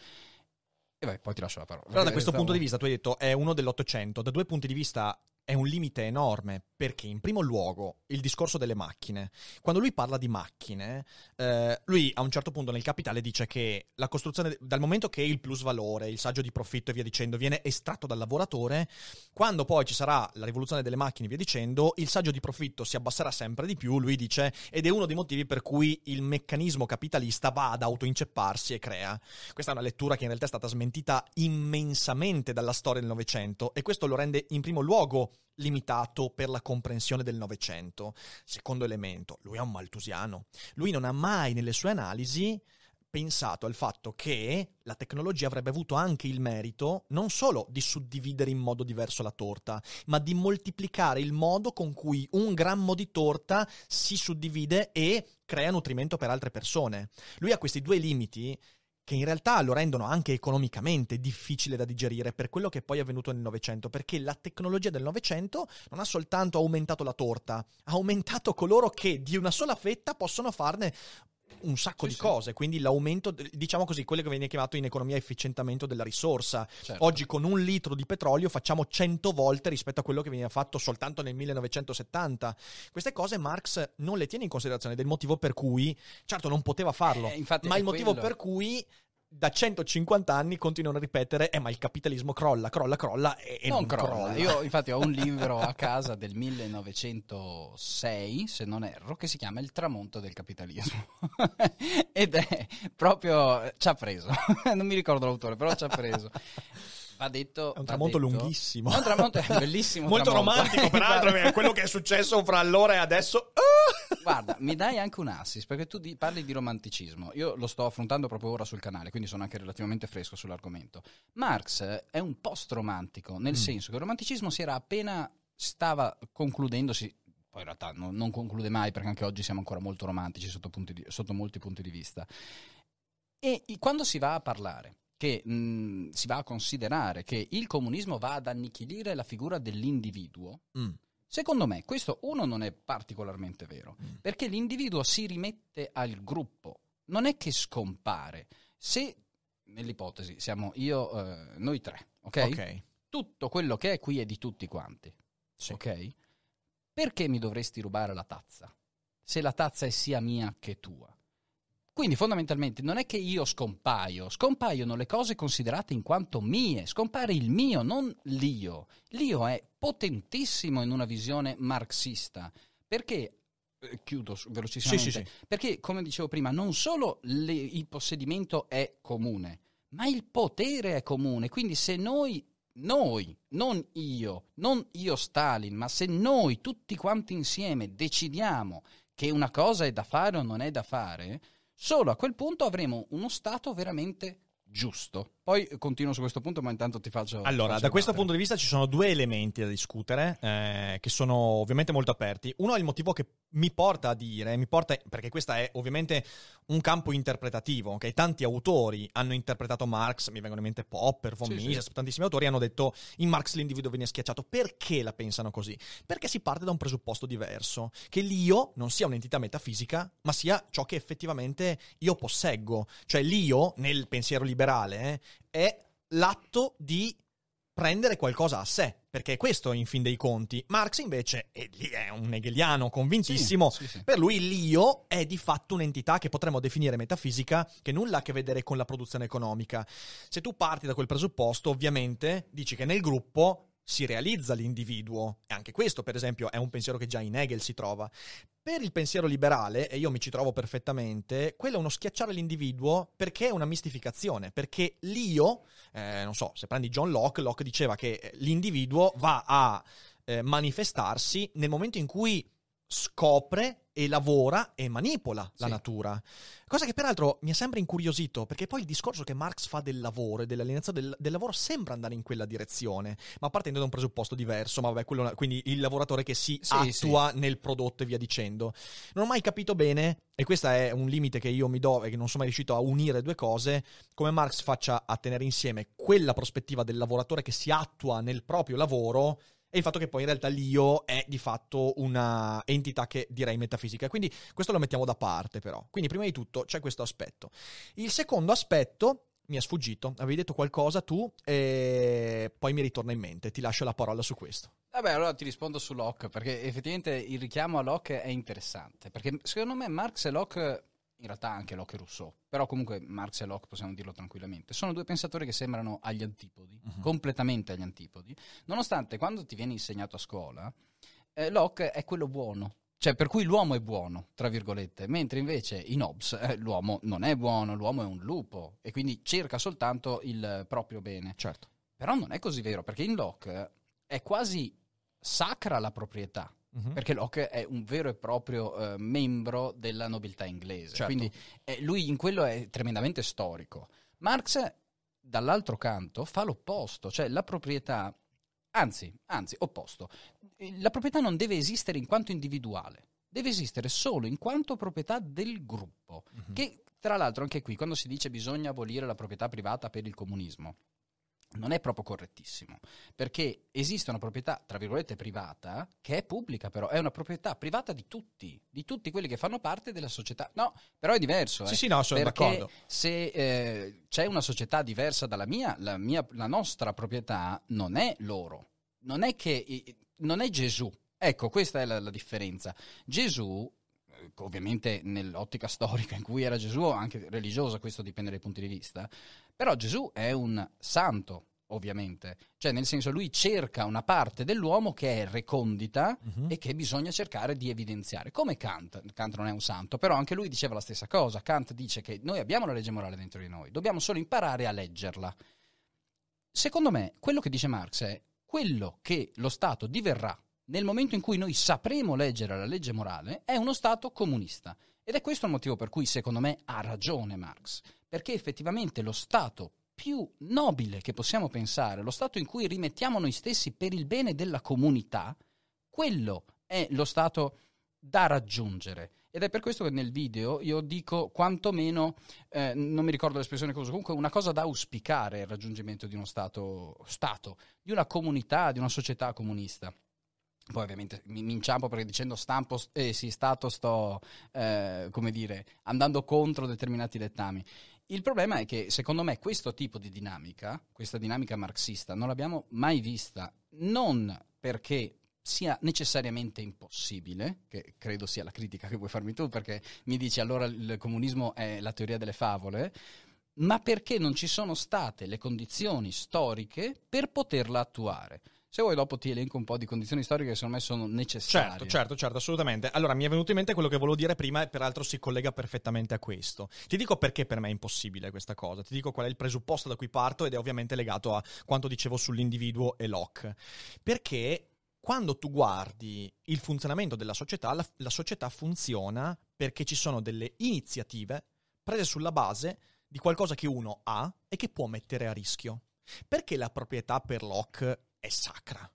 E vai, poi ti lascio la parola. Però da questo punto di vista, tu hai detto è uno dell'Ottocento, da due punti di vista è un limite enorme, perché in primo luogo il discorso delle macchine. Quando lui parla di macchine, eh, lui a un certo punto nel Capitale dice che la costruzione, dal momento che il plus valore, il saggio di profitto e via dicendo, viene estratto dal lavoratore, quando poi ci sarà la rivoluzione delle macchine e via dicendo, il saggio di profitto si abbasserà sempre di più, lui dice, ed è uno dei motivi per cui il meccanismo capitalista va ad autoincepparsi e crea. Questa è una lettura che in realtà è stata smentita immensamente dalla storia del Novecento e questo lo rende in primo luogo limitato per la comprensione del Novecento. Secondo elemento, lui è un maltusiano. Lui non ha mai nelle sue analisi pensato al fatto che la tecnologia avrebbe avuto anche il merito non solo di suddividere in modo diverso la torta, ma di moltiplicare il modo con cui un grammo di torta si suddivide e crea nutrimento per altre persone. Lui ha questi due limiti che in realtà lo rendono anche economicamente difficile da digerire per quello che poi è avvenuto nel Novecento, perché la tecnologia del Novecento non ha soltanto aumentato la torta, ha aumentato coloro che di una sola fetta possono farne un sacco Sì, di sì. cose, quindi l'aumento, diciamo così, quello che viene chiamato in economia efficientamento della risorsa. Certo. Oggi con un litro di petrolio facciamo 100 volte rispetto a quello che veniva fatto soltanto nel 1970. Queste cose Marx non le tiene in considerazione, del motivo per cui, certo non poteva farlo, Eh, ma il motivo quello. per cui da 150 anni continuano a ripetere eh ma il capitalismo crolla, crolla, crolla e, e non, non, crolla. Io infatti ho un libro a casa del 1906, se non erro, che si chiama Il tramonto del capitalismo. Ed è proprio ci ha preso. non mi ricordo l'autore, però ci ha preso. Va detto È un tramonto detto- lunghissimo. È un tramonto è bellissimo Molto tramonto. romantico, peraltro, è quello che è successo fra allora e adesso. Guarda, mi dai anche un assist perché tu di- parli di romanticismo. Io lo sto affrontando proprio ora sul canale, quindi sono anche relativamente fresco sull'argomento. Marx è un post-romantico, nel Mm. senso che il romanticismo si era appena stava concludendosi. Poi in realtà non, non conclude mai perché anche oggi siamo ancora molto romantici sotto, di- sotto molti punti di vista. E quando si va a parlare, che mh, si va a considerare che il comunismo va ad annichilire la figura dell'individuo, Mm. Secondo me questo uno non è particolarmente vero, Mm. perché l'individuo si rimette al gruppo, non è che scompare. Se nell'ipotesi siamo io, eh, noi tre, ok? Ok. Tutto quello che è qui è di tutti quanti, Sì. ok? Perché mi dovresti rubare la tazza? Se la tazza è sia mia che tua. Quindi fondamentalmente non è che io scompaio, scompaiono le cose considerate in quanto mie, scompare il mio, non l'io. L'io è potentissimo in una visione marxista, perché, eh, chiudo velocissimamente, Sì, sì, perché come dicevo prima, non solo le- il possedimento è comune, ma il potere è comune, quindi se noi, noi, non io, non io Stalin, ma se noi tutti quanti insieme decidiamo che una cosa è da fare o non è da fare, solo a quel punto avremo uno Stato veramente giusto. Poi continuo su questo punto, ma intanto ti faccio... Allora, faccio da questo punto di vista ci sono due elementi da discutere eh, che sono ovviamente molto aperti. Uno è il motivo che mi porta a dire, mi porta, perché questo è ovviamente un campo interpretativo, ok? Tanti autori hanno interpretato Marx, mi vengono in mente Popper, von Sì, sì. Mises, tantissimi autori hanno detto in Marx l'individuo viene schiacciato. Perché la pensano così? Perché si parte da un presupposto diverso, che l'io non sia un'entità metafisica, ma sia ciò che effettivamente io posseggo. Cioè l'io, nel pensiero liberale, eh, è l'atto di prendere qualcosa a sé, perché è questo in fin dei conti. Marx invece, e lì è un hegeliano convintissimo, Sì, sì, sì. per lui l'io è di fatto un'entità che potremmo definire metafisica, che nulla ha a che vedere con la produzione economica. Se tu parti da quel presupposto, ovviamente dici che nel gruppo si realizza l'individuo. E anche questo, per esempio, è un pensiero che già in Hegel si trova. Per il pensiero liberale, e io mi ci trovo perfettamente, quello è uno schiacciare l'individuo perché è una mistificazione, perché l'io, eh, non so, se prendi John Locke, Locke diceva che l'individuo va a eh, manifestarsi nel momento in cui scopre e lavora e manipola la Sì. natura. Cosa che peraltro mi ha sempre incuriosito, perché poi il discorso che Marx fa del lavoro e dell'alienazione del, del lavoro sembra andare in quella direzione, ma partendo da un presupposto diverso, ma vabbè, quello, quindi il lavoratore che si Sì, attua nel prodotto e via dicendo. Non ho mai capito bene, e questo è un limite che io mi do e che non sono mai riuscito a unire due cose, come Marx faccia a tenere insieme quella prospettiva del lavoratore che si attua nel proprio lavoro il fatto che poi in realtà l'io è di fatto una entità che direi metafisica. Quindi questo lo mettiamo da parte però. Quindi prima di tutto c'è questo aspetto. Il secondo aspetto mi è sfuggito, avevi detto qualcosa tu e poi mi ritorna in mente, ti lascio la parola su questo. Vabbè, allora ti rispondo su Locke, perché effettivamente il richiamo a Locke è interessante, perché secondo me Marx e Locke, in realtà anche Locke e Rousseau, però comunque Marx e Locke possiamo dirlo tranquillamente, sono due pensatori che sembrano agli antipodi, Mhm. completamente agli antipodi, nonostante quando ti viene insegnato a scuola, eh, Locke è quello buono. Cioè, per cui l'uomo è buono, tra virgolette, mentre invece in Hobbes eh, l'uomo non è buono, l'uomo è un lupo e quindi cerca soltanto il proprio bene. Certo. Però non è così vero, perché in Locke è quasi sacra la proprietà, Mhm. perché Locke è un vero e proprio eh, membro della nobiltà inglese. Certo. Quindi eh, lui in quello è tremendamente storico. Marx, dall'altro canto, fa l'opposto, cioè la proprietà, anzi, anzi, opposto. La proprietà non deve esistere in quanto individuale, deve esistere solo in quanto proprietà del gruppo. Mhm. Che tra l'altro anche qui, quando si dice bisogna abolire la proprietà privata per il comunismo, non è proprio correttissimo, perché esiste una proprietà, tra virgolette, privata, che è pubblica però, è una proprietà privata di tutti, di tutti quelli che fanno parte della società. No, però è diverso. Sì, eh. sì, no, sono perché d'accordo. se eh, c'è una società diversa dalla mia la, mia, la nostra proprietà non è loro, non è che non è Gesù. Ecco, questa è la, la differenza. Gesù, eh, ovviamente nell'ottica storica in cui era Gesù, anche religiosa, questo dipende dai punti di vista, però Gesù è un santo, ovviamente. Cioè, nel senso, lui cerca una parte dell'uomo che è recondita Mhm. e che bisogna cercare di evidenziare. Come Kant, Kant non è un santo, però anche lui diceva la stessa cosa. Kant dice che noi abbiamo la legge morale dentro di noi, dobbiamo solo imparare a leggerla. Secondo me, quello che dice Marx è quello che lo Stato diverrà nel momento in cui noi sapremo leggere la legge morale è uno Stato comunista. Ed è questo il motivo per cui, secondo me, ha ragione Marx. Perché effettivamente lo Stato più nobile che possiamo pensare, lo Stato in cui rimettiamo noi stessi per il bene della comunità, quello è lo Stato da raggiungere. Ed è per questo che nel video io dico quantomeno, eh, non mi ricordo l'espressione cosa, comunque una cosa da auspicare il raggiungimento di uno stato, stato, di una comunità, di una società comunista. Poi ovviamente mi, mi inciampo perché dicendo stampo, eh, sì, stato sto, eh, come dire, andando contro determinati dettami. Il problema è che secondo me questo tipo di dinamica, questa dinamica marxista, non l'abbiamo mai vista, non perché sia necessariamente impossibile, che credo sia la critica che vuoi farmi tu, perché mi dici allora il comunismo è la teoria delle favole, ma perché non ci sono state le condizioni storiche per poterla attuare. Se vuoi dopo ti elenco un po' di condizioni storiche che secondo me sono necessarie. Certo, certo, certo, assolutamente. Allora, mi è venuto in mente quello che volevo dire prima e peraltro si collega perfettamente a questo. Ti dico perché per me è impossibile questa cosa, ti dico qual è il presupposto da cui parto ed è ovviamente legato a quanto dicevo sull'individuo e Locke. Perché quando tu guardi il funzionamento della società, la, la società funziona perché ci sono delle iniziative prese sulla base di qualcosa che uno ha e che può mettere a rischio. Perché la proprietà per Locke è sacra?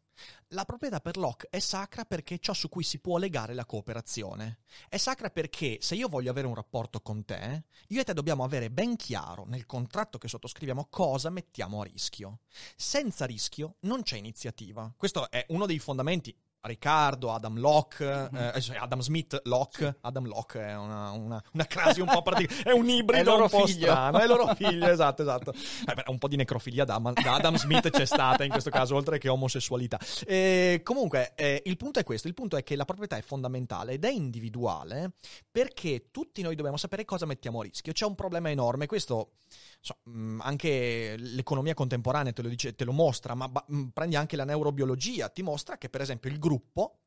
La proprietà per Locke è sacra perché è ciò su cui si può legare la cooperazione. È sacra perché se io voglio avere un rapporto con te, io e te dobbiamo avere ben chiaro nel contratto che sottoscriviamo cosa mettiamo a rischio. Senza rischio non c'è iniziativa. Questo è uno dei fondamenti. Riccardo, Adam Locke, eh, cioè Adam Smith, Locke, Adam Locke è una, una, una crasi un po' particolare, è un ibrido È un po' figlio. strano, è loro figlio, esatto, esatto. Eh, beh, un po' di necrofilia da, da Adam Smith c'è stata in questo caso, oltre che omosessualità. Eh, comunque, eh, il punto è questo, il punto è che la proprietà è fondamentale ed è individuale perché tutti noi dobbiamo sapere cosa mettiamo a rischio. C'è un problema enorme, questo so, mh, anche l'economia contemporanea te lo, dice, te lo mostra, ma mh, prendi anche la neurobiologia, ti mostra che per esempio il gruppo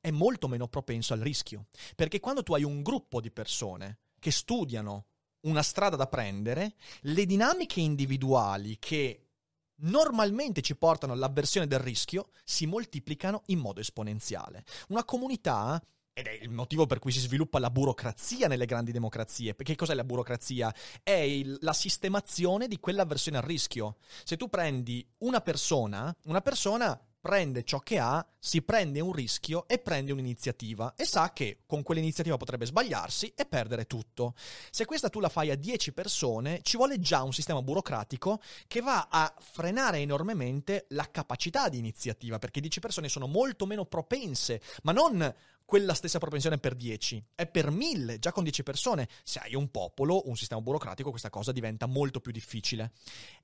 è molto meno propenso al rischio. Perché quando tu hai un gruppo di persone che studiano una strada da prendere, le dinamiche individuali che normalmente ci portano all'avversione del rischio si moltiplicano in modo esponenziale. Una comunità ed è il motivo per cui si sviluppa la burocrazia nelle grandi democrazie. Perché cos'è la burocrazia? È il- la sistemazione di quell'avversione al rischio. Se tu prendi una persona, una persona prende ciò che ha, si prende un rischio e prende un'iniziativa e sa che con quell'iniziativa potrebbe sbagliarsi e perdere tutto. Se questa tu la fai a 10 persone, ci vuole già un sistema burocratico che va a frenare enormemente la capacità di iniziativa, perché 10 persone sono molto meno propense, ma non quella stessa propensione per 10, è per 1000, già con 10 persone. Se hai un popolo, un sistema burocratico, questa cosa diventa molto più difficile.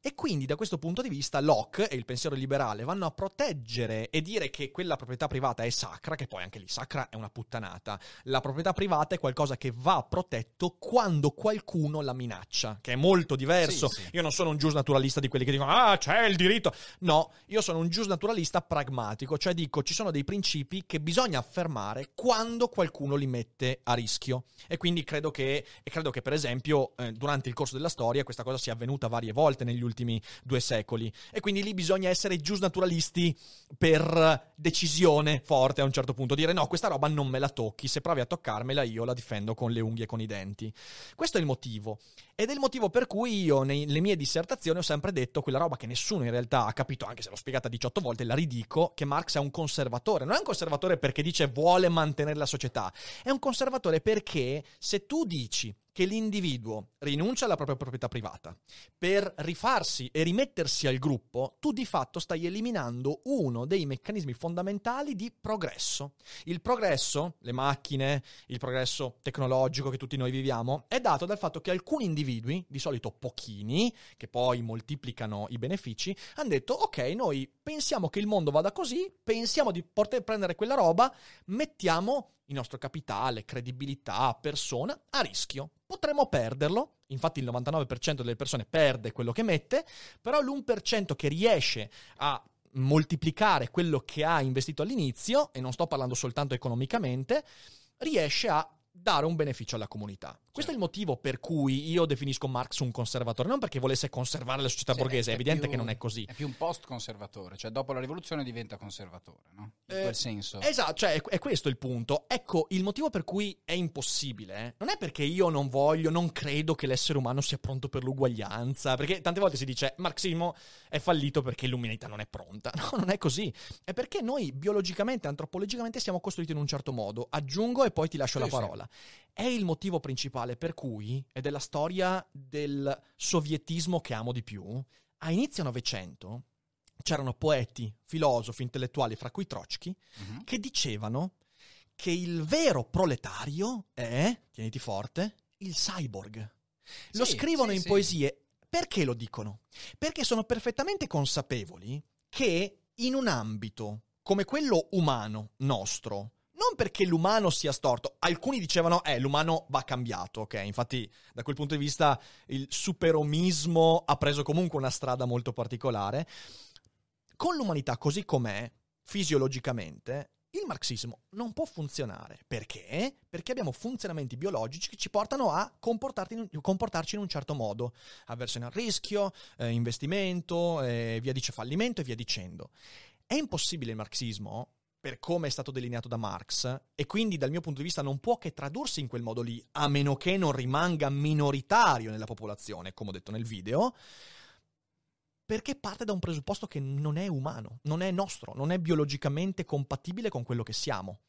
E quindi da questo punto di vista Locke e il pensiero liberale vanno a proteggere e dire che quella proprietà privata è sacra, che poi anche lì sacra è una puttanata. La proprietà privata è qualcosa che va protetto quando qualcuno la minaccia, che è molto diverso. Sì, sì. Io non sono un giusnaturalista di quelli che dicono "Ah, c'è il diritto". No, io sono un giusnaturalista pragmatico, cioè dico ci sono dei principi che bisogna affermare quando qualcuno li mette a rischio. E quindi credo che, credo che per esempio, eh, durante il corso della storia questa cosa sia avvenuta varie volte negli ultimi due secoli. E quindi lì bisogna essere giusnaturalisti per decisione forte a un certo punto. Dire no, questa roba non me la tocchi, se provi a toccarmela io la difendo con le unghie e con i denti. Questo è il motivo. Ed è il motivo per cui io nelle mie dissertazioni ho sempre detto quella roba che nessuno in realtà ha capito, anche se l'ho spiegata 18 volte, la ridico, che Marx è un conservatore. Non è un conservatore perché dice vuole mantenere la società, è un conservatore perché se tu dici che l'individuo rinuncia alla propria proprietà privata per rifarsi e rimettersi al gruppo, tu di fatto stai eliminando uno dei meccanismi fondamentali di progresso. Il progresso, le macchine, il progresso tecnologico che tutti noi viviamo, è dato dal fatto che alcuni individui, di solito pochini, che poi moltiplicano i benefici, hanno detto ok, noi pensiamo che il mondo vada così, pensiamo di poter prendere quella roba, mettiamo il nostro capitale, credibilità, persona a rischio. Potremmo perderlo, infatti il 99% delle persone perde quello che mette, però l'1% che riesce a moltiplicare quello che ha investito all'inizio, e non sto parlando soltanto economicamente, riesce a dare un beneficio alla comunità. Questo è il motivo per cui io definisco Marx un conservatore, non perché volesse conservare la società Sì, borghese, è, evidente più- che non è così. È più un post-conservatore, cioè dopo la rivoluzione diventa conservatore, no? In Eh, quel senso. Esatto, cioè è, è questo il punto. Ecco, il motivo per cui è impossibile eh, non è perché io non voglio, non credo che l'essere umano sia pronto per l'uguaglianza, perché tante volte si dice marxismo è fallito perché l'umanità non è pronta. No, non è così. È perché noi biologicamente, antropologicamente siamo costruiti in un certo modo. Aggiungo e poi ti lascio Sì, la sì. parola. È il motivo principale per cui, ed è la storia del sovietismo che amo di più, a inizio Novecento c'erano poeti, filosofi, intellettuali, fra cui Trotsky, Mhm. che dicevano che il vero proletario è, tieniti forte, il cyborg. Lo Sì, scrivono sì, in sì. poesie. Perché lo dicono? Perché sono perfettamente consapevoli che in un ambito come quello umano nostro, non perché l'umano sia storto, alcuni dicevano eh l'umano va cambiato, ok? Infatti da quel punto di vista il superomismo ha preso comunque una strada molto particolare. Con l'umanità così com'è, fisiologicamente, il marxismo non può funzionare. Perché? Perché abbiamo funzionamenti biologici che ci portano a comportarci in un certo modo. Avversione al rischio, eh, investimento, eh, via dice fallimento e via dicendo. È impossibile il marxismo, per come è stato delineato da Marx, e quindi dal mio punto di vista non può che tradursi in quel modo lì, a meno che non rimanga minoritario nella popolazione, come ho detto nel video, perché parte da un presupposto che non è umano, non è nostro, non è biologicamente compatibile con quello che siamo.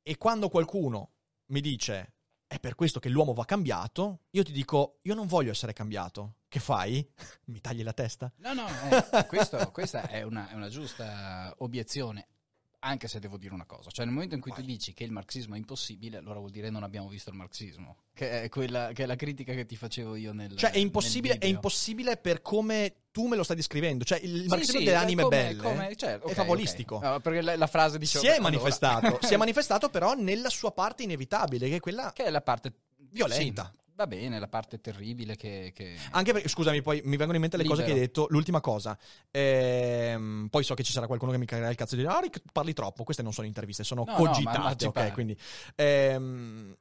E quando qualcuno mi dice è per questo che l'uomo va cambiato, io ti dico io non voglio essere cambiato. Che fai? mi tagli la testa? No, no, eh, questo- questa è una, è una giusta obiezione, anche se devo dire una cosa. Cioè, nel momento in cui tu Vai. dici che il marxismo è impossibile, allora vuol dire non abbiamo visto il marxismo, che è, quella, che è la critica che ti facevo io nel Cioè è impossibile, è impossibile per come tu me lo stai descrivendo. Cioè il Sì, marxismo sì, delle anime come- belle come- certo, è ok, favolistico. ok. No, perché la, la frase dice si è allora- manifestato, si è manifestato però nella sua parte inevitabile, che è quella che è la parte violenta. Sì, va bene, la parte terribile che, che- Anche perché, scusami, poi mi vengono in mente le cose che hai Libero. detto. L'ultima cosa, ehm, poi so che ci sarà qualcuno che mi cagherà il cazzo e dirà: Ah, parli troppo. Queste non sono interviste, sono No, no, cogitate. ci ok, quindi ehm,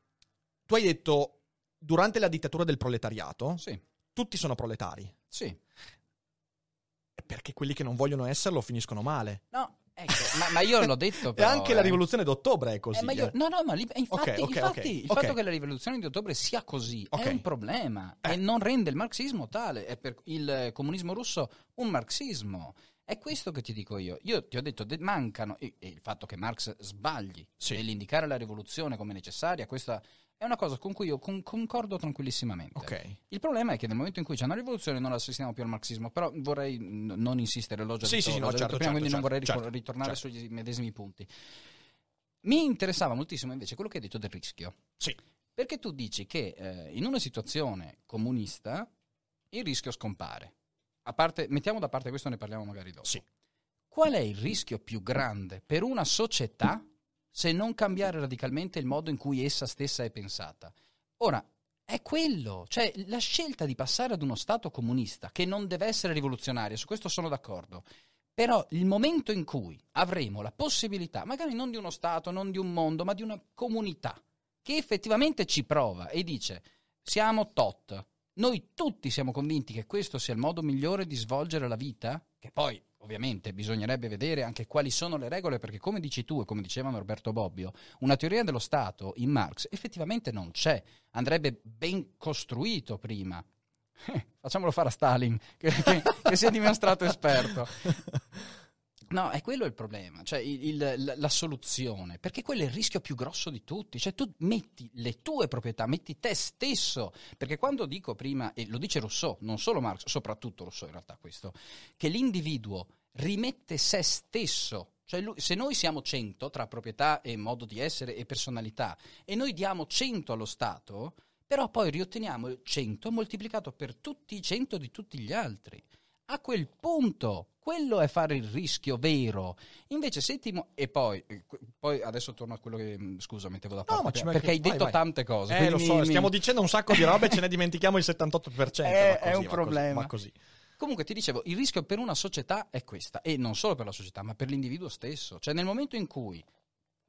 tu hai detto durante la dittatura del proletariato, Sì, tutti sono proletari. sì. Perché quelli che non vogliono esserlo finiscono male. No, Ecco, ma, ma io l'ho detto e però, anche la eh. rivoluzione d'ottobre è così. Eh, io- eh. no, no, ma li- infatti, Ok, ok, infatti ok, il fatto che la rivoluzione di ottobre sia così è un problema Eh. e non rende il marxismo tale, è per il eh, comunismo russo un marxismo. È questo che ti dico io. Io ti ho detto, de- mancano, e, e il fatto che Marx sbagli Sì. nell'indicare la rivoluzione come necessaria, questa è una cosa con cui io con- concordo tranquillissimamente. Ok. Il problema è che nel momento in cui c'è una rivoluzione non assistiamo più al marxismo, però vorrei n- non insistere, l'ho già Sì, detto, sì, sì, no, certo, detto prima, certo, quindi non vorrei certo, ricor- ritornare certo. sugli medesimi punti. Mi interessava moltissimo invece quello che hai detto del rischio. Sì. Perché tu dici che eh, in una situazione comunista il rischio scompare. A parte, mettiamo da parte questo, ne parliamo magari dopo. Sì. Qual è il rischio più grande per una società se non cambiare radicalmente il modo in cui essa stessa è pensata? Ora, è quello, cioè la scelta di passare ad uno Stato comunista, che non deve essere rivoluzionario, su questo sono d'accordo, però il momento in cui avremo la possibilità, magari non di uno Stato, non di un mondo, ma di una comunità, che effettivamente ci prova e dice siamo tot, noi tutti siamo convinti che questo sia il modo migliore di svolgere la vita, che poi ovviamente bisognerebbe vedere anche quali sono le regole, perché come dici tu e come diceva Norberto Bobbio, una teoria dello Stato in Marx effettivamente non c'è, andrebbe ben costruito prima. Facciamolo fare a Stalin, che, che- che si è dimostrato esperto. No, è quello il problema, cioè il- il- la, soluzione, perché quello è il rischio più grosso di tutti, cioè tu metti le tue proprietà, metti te stesso, perché quando dico prima, e lo dice Rousseau, non solo Marx, soprattutto Rousseau in realtà questo, che l'individuo rimette se stesso, cioè lui- se noi siamo 100 tra proprietà e modo di essere e personalità, e noi diamo 100 allo Stato, però poi riotteniamo il 100 moltiplicato per tutti i 100 di tutti gli altri. A quel punto, quello è fare il rischio vero. Invece, se ti mo- e poi, eh, poi adesso torno a quello che. mm, Scusa, mettevo da parte. ma ci perché manca- hai vai, detto vai. tante cose. Eh, lo so, mi- stiamo dicendo un sacco di robe e ce ne dimentichiamo il 78%. È- va così, è un problema. va così. Comunque ti dicevo, il rischio per una società è questa, e non solo per la società, ma per l'individuo stesso. Cioè nel momento in cui,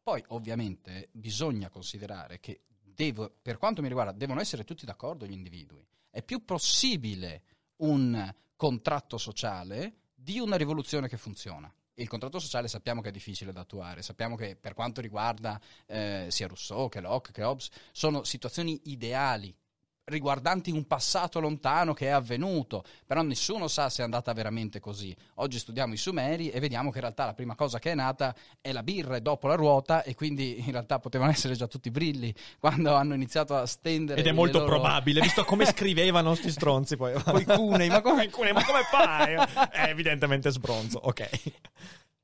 poi ovviamente bisogna considerare che, devo, per quanto mi riguarda, devono essere tutti d'accordo gli individui. È più possibile un contratto sociale di una rivoluzione che funziona. Il contratto sociale sappiamo che è difficile da attuare, sappiamo che per quanto riguarda eh, sia Rousseau che Locke che Hobbes, sono situazioni ideali riguardanti un passato lontano che è avvenuto, però nessuno sa se è andata veramente così. Oggi studiamo i Sumeri e vediamo che in realtà la prima cosa che è nata è la birra e dopo la ruota e quindi in realtà potevano essere già tutti brilli quando hanno iniziato a stendere Ed è molto loro- probabile, visto come scrivevano sti stronzi poi. Coi cunei, ma come- cunei, ma come fai? È evidentemente sbronzo, ok.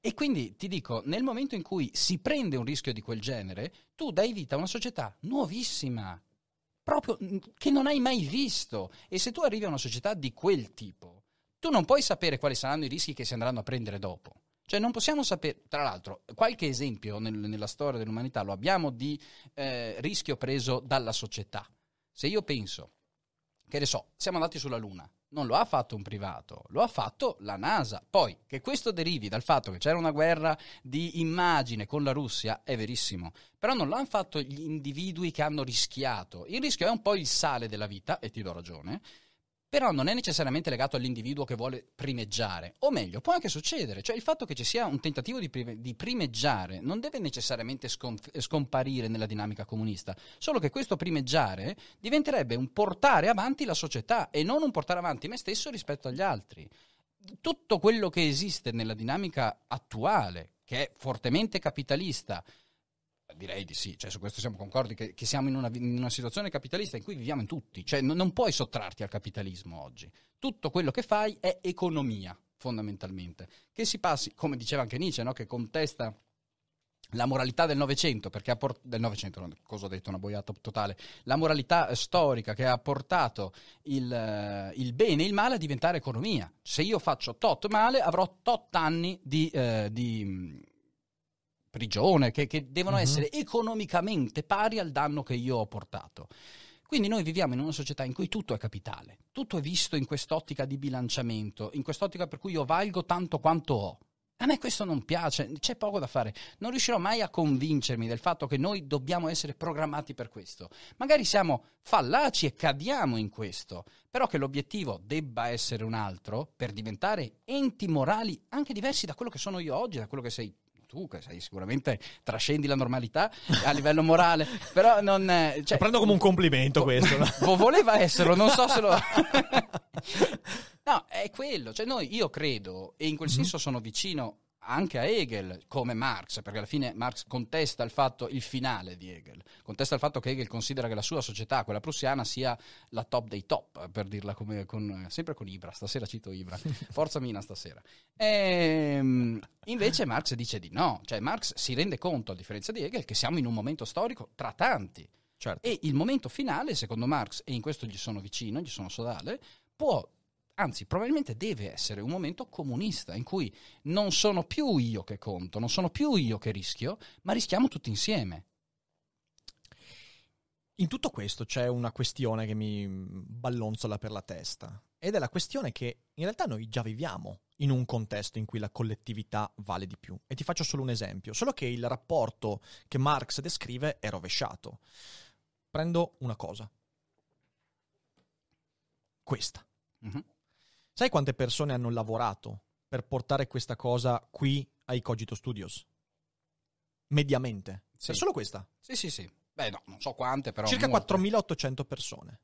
E quindi ti dico, nel momento in cui si prende un rischio di quel genere, tu dai vita a una società nuovissima, proprio mm, che non hai mai visto. E se tu arrivi a una società di quel tipo, tu non puoi sapere quali saranno i rischi che si andranno a prendere dopo. Cioè non possiamo sapere, tra l'altro, qualche esempio nel- nella storia dell'umanità lo abbiamo di eh, rischio preso dalla società. Se io penso, che ne so, siamo andati sulla Luna, non lo ha fatto un privato, lo ha fatto la NASA. Poi, che questo derivi dal fatto che c'era una guerra di immagine con la Russia, è verissimo. Però non l'hanno fatto gli individui che hanno rischiato. Il rischio è un po' il sale della vita, e ti do ragione, però non è necessariamente legato all'individuo che vuole primeggiare. O meglio, può anche succedere. Cioè il fatto che ci sia un tentativo di, pri- di primeggiare non deve necessariamente sconf- scomparire nella dinamica comunista. Solo che questo primeggiare diventerebbe un portare avanti la società e non un portare avanti me stesso rispetto agli altri. Tutto quello che esiste nella dinamica attuale, che è fortemente capitalista, Direi di sì, cioè su questo siamo concordi che, che siamo in una, in una situazione capitalista in cui viviamo in tutti, cioè non, non puoi sottrarti al capitalismo oggi. Tutto quello che fai è economia, fondamentalmente. Che si passi, come diceva anche Nietzsche, no? che contesta la moralità del Novecento, perché ha port- del Novecento, no, cosa ho detto, una boiata totale, la moralità eh, storica che ha portato il, eh, il bene e il male a diventare economia. Se io faccio tot male, avrò tot anni di, eh, di, mh, prigione, che, che devono Mhm. essere economicamente pari al danno che io ho portato. Quindi noi viviamo in una società in cui tutto è capitale, tutto è visto in quest'ottica di bilanciamento, in quest'ottica per cui io valgo tanto quanto ho. A me questo non piace, c'è poco da fare. Non riuscirò mai a convincermi del fatto che noi dobbiamo essere programmati per questo. Magari siamo fallaci e cadiamo in questo, però che l'obiettivo debba essere un altro per diventare enti morali anche diversi da quello che sono io oggi, da quello che sei tu, che sei sicuramente trascendi la normalità a livello morale, però non... Cioè, lo prendo come un complimento questo. No? voleva esserlo, non so se lo... No, è quello, cioè noi, io credo, e in quel mm-hmm. senso sono vicino anche a Hegel come Marx, perché alla fine Marx contesta il fatto, il finale di Hegel, contesta il fatto che Hegel considera che la sua società, quella prussiana, sia la top dei top, per dirla come, con, sempre con Ibra, stasera cito Ibra, forza Mina stasera. E, ehm, invece Marx dice di no, cioè Marx si rende conto, a differenza di Hegel, che siamo in un momento storico tra tanti. Certo. E il momento finale, secondo Marx, e in questo gli sono vicino, gli sono sodale, può anzi probabilmente deve essere un momento comunista in cui non sono più io che conto, non sono più io che rischio, ma rischiamo tutti insieme. In tutto questo c'è una questione che mi ballonzola per la testa ed è la questione che in realtà noi già viviamo in un contesto in cui la collettività vale di più. E ti faccio solo un esempio, solo che il rapporto che Marx descrive è rovesciato. Prendo una cosa. Questa. Mm-hmm. Sai quante persone hanno lavorato per portare questa cosa qui ai Cogito Studios? Mediamente. Sì. Per solo questa? Sì, sì, sì. Beh, no, non so quante, però. Circa molte. 4.800 persone.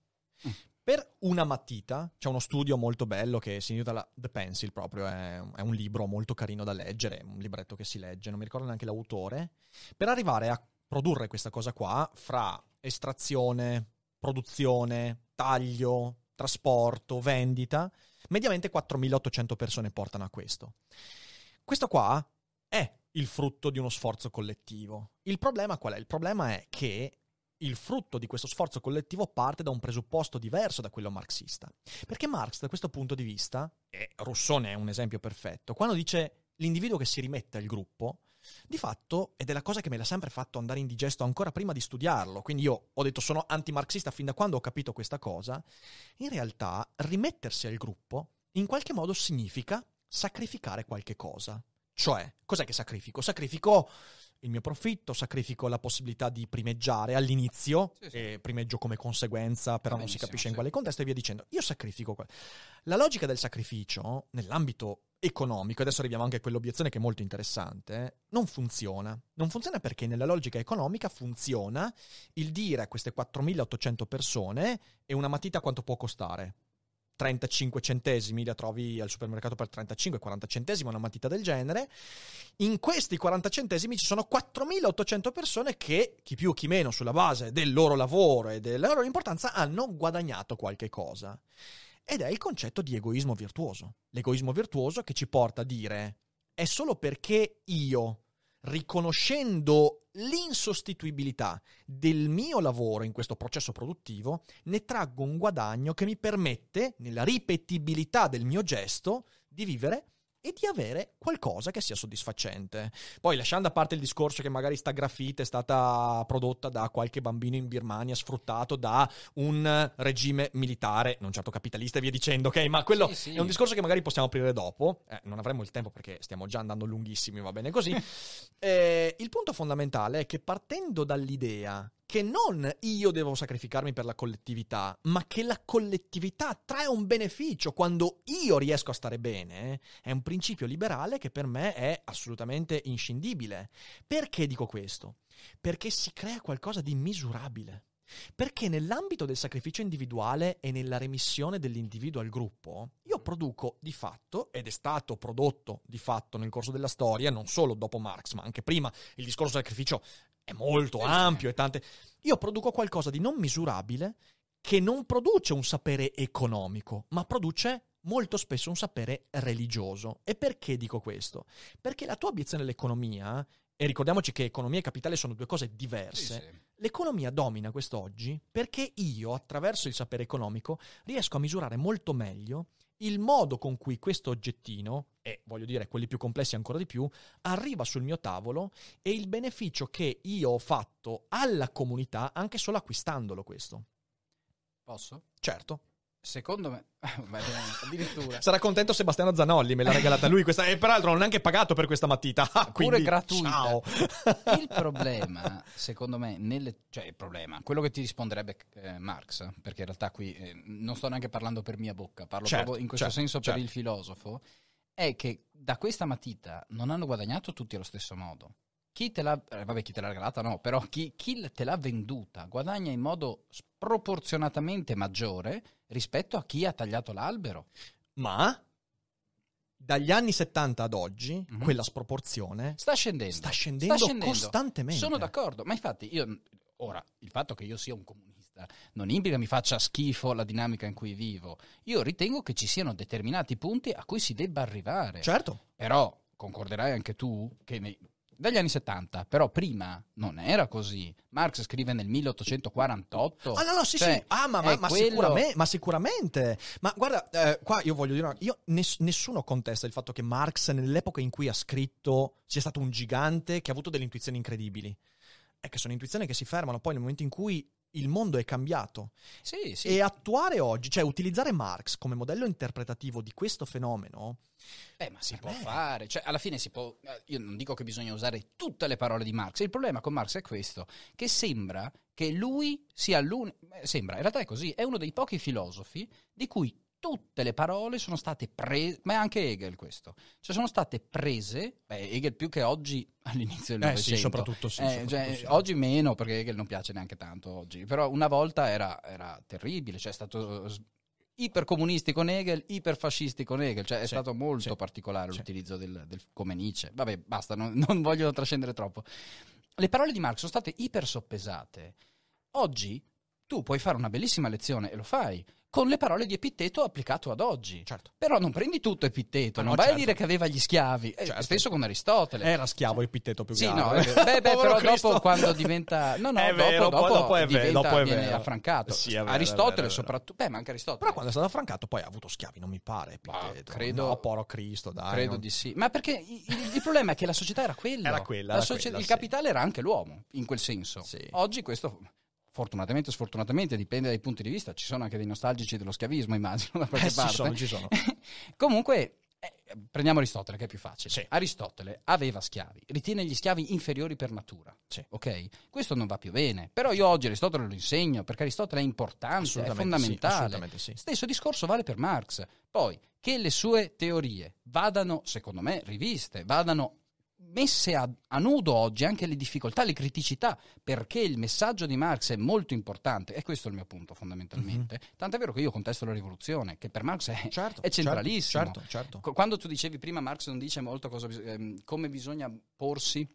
Mm. Per una matita, c'è uno studio molto bello che si intitola The Pencil proprio, è, è, un libro molto carino da leggere, un libretto che si legge, non mi ricordo neanche l'autore, per arrivare a produrre questa cosa qua fra estrazione, produzione, taglio, trasporto, vendita, Mediamente 4.800 persone portano a questo. Questo qua è il frutto di uno sforzo collettivo. Il problema qual è? Il problema è che il frutto di questo sforzo collettivo parte da un presupposto diverso da quello marxista. Perché Marx, da questo punto di vista, e Rousseau ne è un esempio perfetto, quando dice l'individuo che si rimette al gruppo, di fatto, ed è la cosa che me l'ha sempre fatto andare in digesto ancora prima di studiarlo, quindi io ho detto sono antimarxista fin da quando ho capito questa cosa, in realtà rimettersi al gruppo in qualche modo significa sacrificare qualche cosa. Cioè, cos'è che sacrifico? Sacrifico il mio profitto, sacrifico la possibilità di primeggiare all'inizio, sì, sì. e primeggio come conseguenza, però non si capisce sì. in quale contesto, e via dicendo. Io sacrifico. La logica del sacrificio, nell'ambito economico, adesso arriviamo anche a quell'obiezione che è molto interessante, non funziona. Non funziona perché nella logica economica funziona il dire a queste 4.800 persone e una matita quanto può costare. 35 centesimi, la trovi al supermercato per 35-40 centesimi, una matita del genere. In questi 40 centesimi ci sono 4.800 persone che, chi più chi meno, sulla base del loro lavoro e della loro importanza, hanno guadagnato qualche cosa. Ed è il concetto di egoismo virtuoso. L'egoismo virtuoso che ci porta a dire è solo perché io, riconoscendo l'insostituibilità del mio lavoro in questo processo produttivo, ne traggo un guadagno che mi permette, nella ripetibilità del mio gesto, di vivere e di avere qualcosa che sia soddisfacente. Poi lasciando a parte il discorso che magari sta graffite è stata prodotta da qualche bambino in Birmania sfruttato da un regime militare, non certo capitalista e via dicendo, ok? Ma quello sì, sì. è un discorso che magari possiamo aprire dopo. Eh, non avremo il tempo perché stiamo già andando lunghissimi, va bene così. eh, il punto fondamentale è che partendo dall'idea che non io devo sacrificarmi per la collettività, ma che la collettività trae un beneficio quando io riesco a stare bene, è un principio liberale che per me è assolutamente inscindibile. Perché dico questo? Perché si crea qualcosa di misurabile. Perché nell'ambito del sacrificio individuale e nella remissione dell'individuo al gruppo, io produco di fatto, ed è stato prodotto di fatto nel corso della storia, non solo dopo Marx, ma anche prima, il discorso sacrificio è molto ampio e tante... Io produco qualcosa di non misurabile che non produce un sapere economico, ma produce molto spesso un sapere religioso. E perché dico questo? Perché la tua obiezione all'economia, e ricordiamoci che economia e capitale sono due cose diverse, sì, sì. l'economia domina quest'oggi perché io, attraverso il sapere economico, riesco a misurare molto meglio il modo con cui questo oggettino, e voglio dire quelli più complessi ancora di più, arriva sul mio tavolo e il beneficio che io ho fatto alla comunità anche solo acquistandolo questo. Posso? Certo. Secondo me, bene, addirittura. Sarà contento Sebastiano Zanolli, me l'ha regalata lui questa, e peraltro non ho neanche pagato per questa matita. Ah, Pure gratuita. Ciao. Il problema, secondo me, nelle, cioè il problema, quello che ti risponderebbe eh, Marx, perché in realtà qui eh, non sto neanche parlando per mia bocca, parlo Certo, proprio in questo certo, senso certo. per il filosofo, è che da questa matita non hanno guadagnato tutti allo stesso modo. Chi te l'ha, eh, vabbè, chi te l'ha regalata no, però chi, chi te l'ha venduta guadagna in modo sproporzionatamente maggiore rispetto a chi ha tagliato l'albero. Ma dagli anni 70 ad oggi, Mhm. quella sproporzione Sta scendendo. sta scendendo, scendendo. costantemente. Sono d'accordo, ma infatti io ora il fatto che io sia un comunista non implica mi faccia schifo la dinamica in cui vivo. Io ritengo che ci siano determinati punti a cui si debba arrivare. Certo. Però concorderai anche tu che nei- dagli anni 70, però prima non era così. Marx scrive nel 1848. Ah, no, no, sì, Cioè, sì. Ah, ma, ma- quello- sicuramente, ma sicuramente. Ma guarda, eh, qua io voglio dire, una- io ness- nessuno contesta il fatto che Marx, nell'epoca in cui ha scritto, sia stato un gigante che ha avuto delle intuizioni incredibili. È che sono intuizioni che si fermano poi nel momento in cui il mondo è cambiato. Sì, sì. E attuare oggi, cioè utilizzare Marx come modello interpretativo di questo fenomeno, Eh, ma si Per può me- fare, cioè alla fine si può. eh, Io non dico che bisogna usare tutte le parole di Marx. Il problema con Marx è questo: che sembra che lui sia l'unico. Sembra, in realtà è così, è uno dei pochi filosofi di cui tutte le parole sono state prese. Ma è anche Hegel questo. Cioè sono state prese. Beh, Hegel più che oggi all'inizio del Eh, sì, soprattutto sì, Eh, soprattutto cioè, sì. Oggi meno perché Hegel non piace neanche tanto oggi. Però una volta era, era terribile, cioè è stato ipercomunisti con Hegel, iperfascisti con Hegel, cioè è Sì, stato molto sì, particolare l'utilizzo del, del- come Nietzsche. Vabbè, basta, non, non voglio trascendere troppo. Le parole di Marx sono state ipersoppesate. Oggi tu puoi fare una bellissima lezione e lo fai con le parole di Epitteto applicato ad oggi. certo. Però non prendi tutto Epitteto, Ah, non no, vai certo. a dire che aveva gli schiavi. Eh, Certo. Stesso con Aristotele. Era schiavo Epitteto più Sì, che no, altro. è vero. beh, beh, Povero però Cristo. dopo quando diventa no, no, È dopo, vero, dopo, dopo è vero, diventa- dopo è viene affrancato. Sì, è vero, è Aristotele è soprattutto, beh, ma anche Aristotele. Però quando è stato affrancato poi ha avuto schiavi, non mi pare. Epitteto. credo- No, poro Cristo, dai. Credo non- di sì. Ma perché il, il- problema è che la società era quella. Era quella, era il sì. capitale era anche l'uomo, in quel senso. Sì. Oggi questo, fortunatamente o sfortunatamente, dipende dai punti di vista. Ci sono anche dei nostalgici dello schiavismo, immagino, da qualche Eh, ci parte. sono, ci sono. Comunque, eh, prendiamo Aristotele, che è più facile. Sì. Aristotele aveva schiavi, ritiene gli schiavi inferiori per natura. Sì. Ok? Questo non va più bene. Però io oggi Aristotele lo insegno perché Aristotele è importante, è fondamentale. sì. Stesso discorso vale per Marx. Poi, che le sue teorie vadano, secondo me, riviste, vadano messe a, a nudo oggi anche le difficoltà, le criticità, perché il messaggio di Marx è molto importante, e questo è il mio punto fondamentalmente. Tant'è vero che io contesto la rivoluzione, che per Marx è, Certo, è centralissimo. Certo, certo. Qu- Quando tu dicevi prima, Marx non dice molto cosa ehm, come bisogna porsi